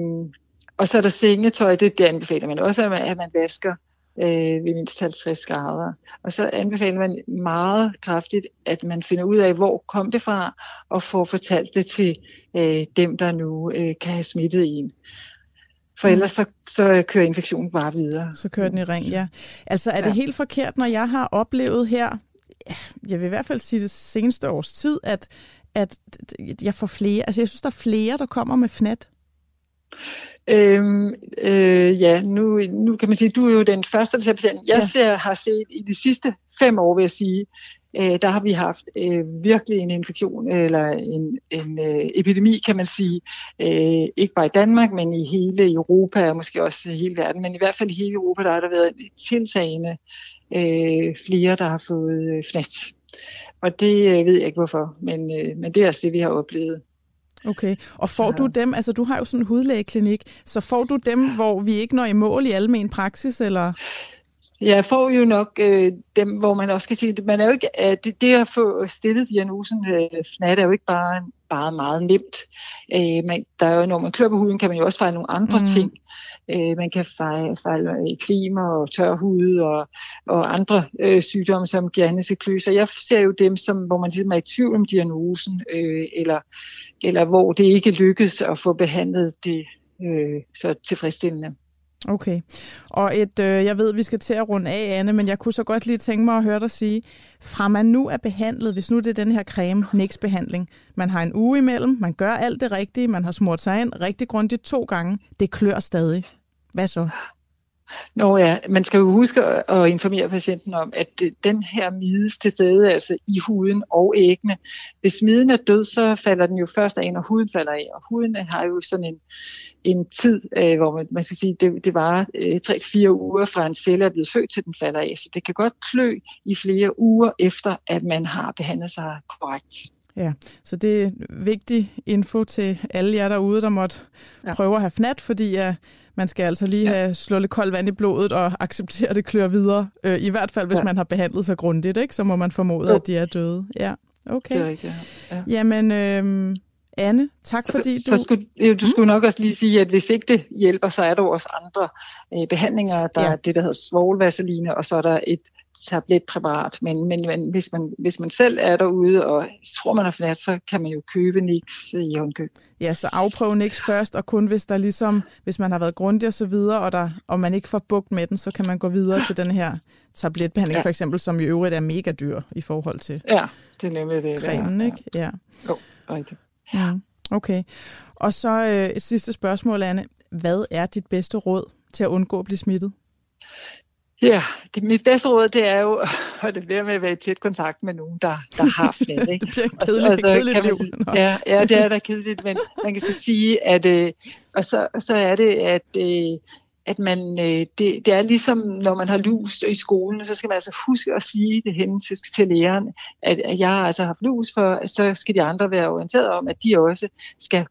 og så er der sengetøj, det, det anbefaler man også, at man, at man vasker øh, ved mindst 50 grader. Og så anbefaler man meget kraftigt, at man finder ud af, hvor kom det fra, og får fortalt det til øh, dem, der nu øh, kan have smittet en. For mm. ellers så, så kører infektionen bare videre. Så kører den i ring, ja. Altså er det ja. helt forkert, når jeg har oplevet her, jeg vil i hvert fald sige det seneste års tid, at, at jeg får flere, altså jeg synes, der er flere, der kommer med fnat. Øhm, øh, ja, nu, nu kan man sige, du er jo den første, der ser patienten. Jeg ja. ser, har set i de sidste fem år, vil jeg sige, øh, der har vi haft øh, virkelig en infektion, eller en, en øh, epidemi, kan man sige. Øh, ikke bare i Danmark, men i hele Europa, og måske også hele verden, men i hvert fald i hele Europa, der har der været tiltagende øh, flere, der har fået øh, fnat. Og det øh, ved jeg ikke hvorfor, men, øh, men det er altså det, vi har oplevet. Okay, og får så... du dem, altså du har jo sådan en hudlægeklinik, så får du dem, hvor vi ikke når i mål i almen praksis, eller? Jeg får jo nok øh, dem, hvor man også kan sige, at man er jo ikke, at det, det at få stillet diagnosen øh, FNAT er jo ikke bare, bare meget nemt. Øh, man, der er jo, når man klør på huden, kan man jo også fejle nogle andre mm. ting. Øh, man kan fejle, fejle klima og tør hud og, og andre øh, sygdomme, som giver Så Jeg ser jo dem, som, hvor man ligesom er i tvivl om diagnosen, øh, eller, eller hvor det ikke lykkes at få behandlet det øh, så tilfredsstillende. Okay. Og et, øh, jeg ved, vi skal til at runde af, Anne, men jeg kunne så godt lige tænke mig at høre dig sige, fra man nu er behandlet, hvis nu det er den her creme behandling man har en uge imellem, man gør alt det rigtige, man har smurt sig ind rigtig grundigt to gange, det klør stadig. Hvad så? Nå ja, man skal jo huske at informere patienten om, at øh, den her mides til stede altså i huden og æggene. Hvis miden er død, så falder den jo først af, når huden falder af. Og huden øh, har jo sådan en, en tid, øh, hvor man, man skal sige, det, det var øh, 3-4 uger fra en celle er blevet født til den falder af. Så det kan godt klø i flere uger efter, at man har behandlet sig korrekt. Ja, så det er vigtig info til alle jer derude, der måtte ja. prøve at have fnat, fordi ja, man skal altså lige ja. have slået lidt koldt vand i blodet og acceptere, at det klør videre. Øh, I hvert fald, hvis ja. man har behandlet sig grundigt, ikke? så må man formode, ja. at de er døde. Ja, okay. Det er rigtigt, ja. Jamen, øh, Anne, tak så, fordi du... Så skulle, du skulle nok også lige sige, at hvis ikke det hjælper, så er der også andre øh, behandlinger. Der ja. er det, der hedder svovlvaseline, og så er der et tabletpræparat. Men, men, men hvis, man, hvis man selv er derude og tror, man har fnat, så kan man jo købe Nix i håndkøb. Ja, så afprøv Nix først, og kun hvis der ligesom, hvis man har været grundig og så videre, og, der, og man ikke får bugt med den, så kan man gå videre til den her tabletbehandling, ja. for eksempel, som i øvrigt er mega dyr i forhold til ja, det er nemlig det. Cremen, ja. ikke? Ja. Jo, rigtigt. Mm. Okay. Og så øh, et sidste spørgsmål, Anne. Hvad er dit bedste råd til at undgå at blive smittet? Ja, det, mit bedste råd, det er jo <laughs> at det bliver med at være i tæt kontakt med nogen, der, der har fnat. <laughs> Ikke? det bliver en kedelig, og så, og så kedeligt liv. Man, ja, ja, det er da kedeligt, men man kan så sige, at øh, og så, så er det, at øh, at man, øh, det, det er ligesom, når man har lus i skolen, så skal man altså huske at sige det hen til, til læreren, at, at jeg har altså haft lus, for så skal de andre være orienteret om, at de også skal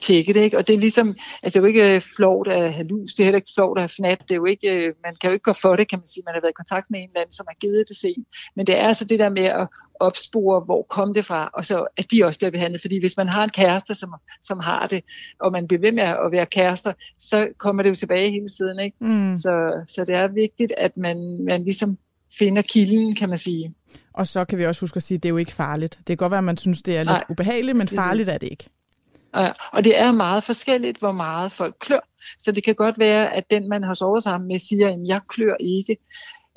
tjekke det, ikke? Og det er ligesom, altså det er jo ikke øh, flot at have lus, det er heller ikke flot at have fnat, det er jo ikke, øh, man kan jo ikke gå for det, kan man sige, man har været i kontakt med en eller anden, som har givet det sent, men det er altså det der med at opspore, hvor kom det fra, og så at de også bliver behandlet. Fordi hvis man har en kæreste, som, som har det, og man bliver ved med at være kærester, så kommer det jo tilbage hele tiden. Ikke? Mm. Så, så det er vigtigt, at man, man ligesom finder kilden, kan man sige. Og så kan vi også huske at sige, at det er jo ikke farligt. Det kan godt være, at man synes, det er lidt Nej, ubehageligt, men farligt er det ikke. Og det er meget forskelligt, hvor meget folk klør. Så det kan godt være, at den, man har sovet sammen med, siger, at jeg klør ikke.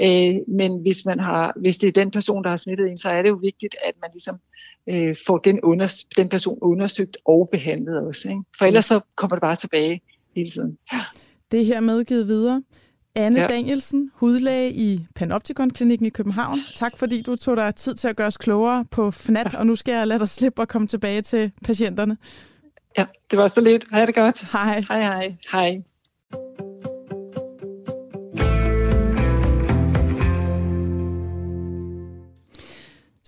Øh, men hvis, man har, hvis det er den person, der har smittet en, så er det jo vigtigt, at man ligesom øh, får den, under, den person undersøgt og behandlet også. Ikke? For ellers så kommer det bare tilbage hele tiden. Ja. Det er her medgivet videre. Anne ja. Danielsen, hudlæge i Panopticon-klinikken i København. Tak fordi du tog dig tid til at gøre os klogere på FNAT, og nu skal jeg lade dig slippe og komme tilbage til patienterne. Ja, det var så lidt. Ha' det godt. Hej. Hej, hej. Hej.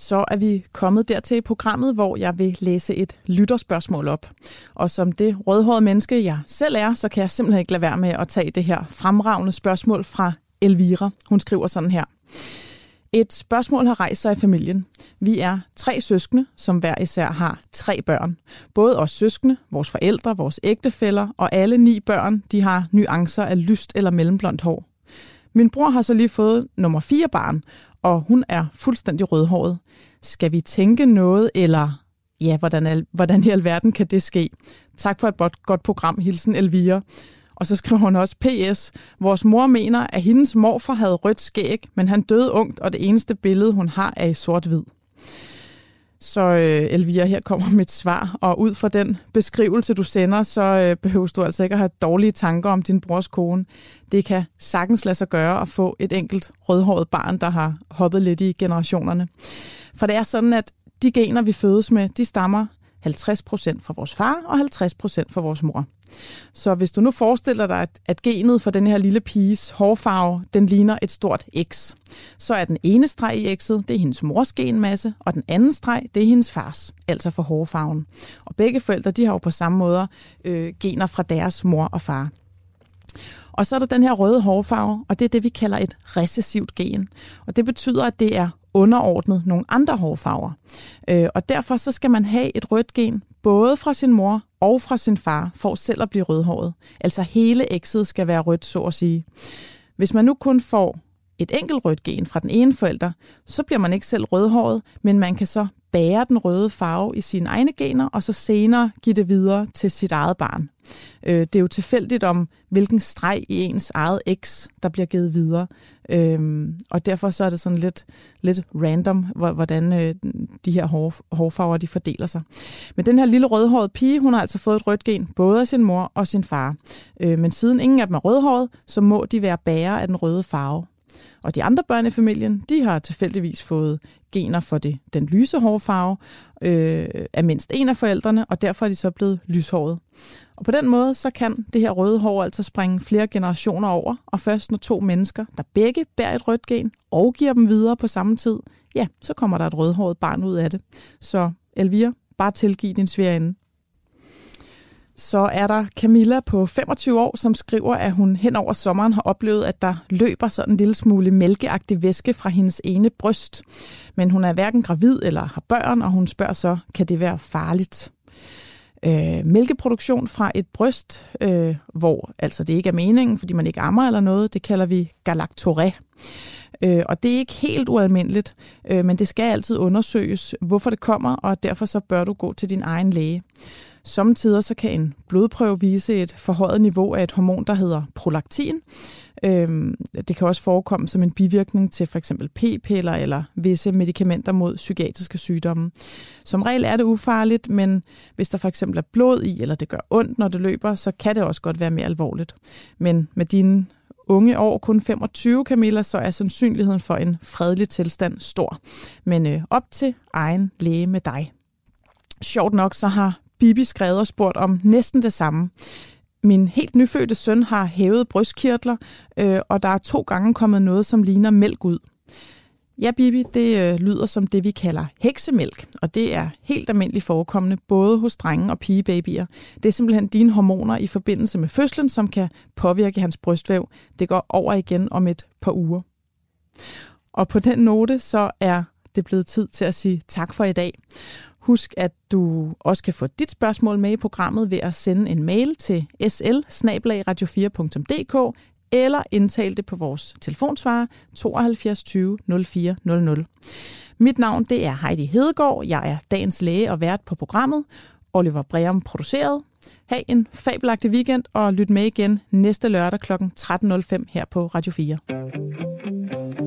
så er vi kommet dertil i programmet, hvor jeg vil læse et lytterspørgsmål op. Og som det rødhårede menneske, jeg selv er, så kan jeg simpelthen ikke lade være med at tage det her fremragende spørgsmål fra Elvira. Hun skriver sådan her. Et spørgsmål har rejst sig i familien. Vi er tre søskende, som hver især har tre børn. Både os søskende, vores forældre, vores ægtefæller og alle ni børn, de har nuancer af lyst eller mellemblondt hår. Min bror har så lige fået nummer fire barn, og hun er fuldstændig rødhåret. Skal vi tænke noget, eller ja, hvordan, hvordan i alverden kan det ske? Tak for et godt program, hilsen Elvira. Og så skriver hun også, PS, vores mor mener, at hendes morfar havde rødt skæg, men han døde ungt, og det eneste billede, hun har, er i sort-hvid. Så øh, Elvira, her kommer mit svar, og ud fra den beskrivelse, du sender, så øh, behøver du altså ikke at have dårlige tanker om din brors kone. Det kan sagtens lade sig gøre at få et enkelt rødhåret barn, der har hoppet lidt i generationerne. For det er sådan, at de gener, vi fødes med, de stammer 50% fra vores far og 50% fra vores mor. Så hvis du nu forestiller dig, at, at genet for den her lille piges hårfarve, den ligner et stort X, så er den ene streg i X'et, det er hendes mors genmasse, og den anden streg, det er hendes fars, altså for hårfarven. Og begge forældre, de har jo på samme måde øh, gener fra deres mor og far. Og så er der den her røde hårfarve, og det er det, vi kalder et recessivt gen. Og det betyder, at det er underordnet nogle andre hårfarver. Øh, og derfor så skal man have et rødt gen, både fra sin mor og fra sin far, for selv at blive rødhåret. Altså hele X'et skal være rødt, så at sige. Hvis man nu kun får et enkelt rødt gen fra den ene forælder, så bliver man ikke selv rødhåret, men man kan så bære den røde farve i sine egne gener, og så senere give det videre til sit eget barn. Øh, det er jo tilfældigt om, hvilken streg i ens eget X, der bliver givet videre. Øh, og derfor så er det sådan lidt, lidt random, hvordan øh, de her hår, hårfarver de fordeler sig. Men den her lille rødhårede pige, hun har altså fået et rødt gen, både af sin mor og sin far. Øh, men siden ingen af dem er rødhåret, så må de være bærere af den røde farve. Og de andre børn i familien, de har tilfældigvis fået gener for det, den lyse hårfarve øh, af mindst en af forældrene, og derfor er de så blevet lyshåret. Og på den måde, så kan det her røde hår altså springe flere generationer over, og først når to mennesker, der begge bærer et rødt gen, og giver dem videre på samme tid, ja, så kommer der et rødhåret barn ud af det. Så Elvira, bare tilgiv din svigerinde. Så er der Camilla på 25 år, som skriver, at hun hen over sommeren har oplevet, at der løber sådan en lille smule mælkeagtig væske fra hendes ene bryst. Men hun er hverken gravid eller har børn, og hun spørger så, kan det være farligt? øh, mælkeproduktion fra et bryst, øh, hvor altså det ikke er meningen, fordi man ikke ammer eller noget, det kalder vi galactoré. Øh, og det er ikke helt ualmindeligt, øh, men det skal altid undersøges, hvorfor det kommer, og derfor så bør du gå til din egen læge. Samtidig så kan en blodprøve vise et forhøjet niveau af et hormon, der hedder prolaktin. Øhm, det kan også forekomme som en bivirkning til for eksempel p-piller eller visse medicamenter mod psykiatriske sygdomme. Som regel er det ufarligt, men hvis der for eksempel er blod i, eller det gør ondt, når det løber, så kan det også godt være mere alvorligt. Men med dine unge år, kun 25 Camilla, så er sandsynligheden for en fredelig tilstand stor. Men øh, op til egen læge med dig. Sjovt nok, så har Bibi skrevet og spurgt om næsten det samme. Min helt nyfødte søn har hævet brystkirtler, øh, og der er to gange kommet noget, som ligner mælk ud. Ja, Bibi, det øh, lyder som det, vi kalder heksemælk, og det er helt almindeligt forekommende både hos drenge og pigebabyer. Det er simpelthen dine hormoner i forbindelse med fødslen, som kan påvirke hans brystvæv. Det går over igen om et par uger. Og på den note, så er det blevet tid til at sige tak for i dag. Husk, at du også kan få dit spørgsmål med i programmet ved at sende en mail til sl 4dk eller indtale det på vores telefonsvarer 72 20 04 00. Mit navn det er Heidi Hedegaard. Jeg er dagens læge og vært på programmet. Oliver Breum produceret. Ha' en fabelagtig weekend og lyt med igen næste lørdag kl. 13.05 her på Radio 4.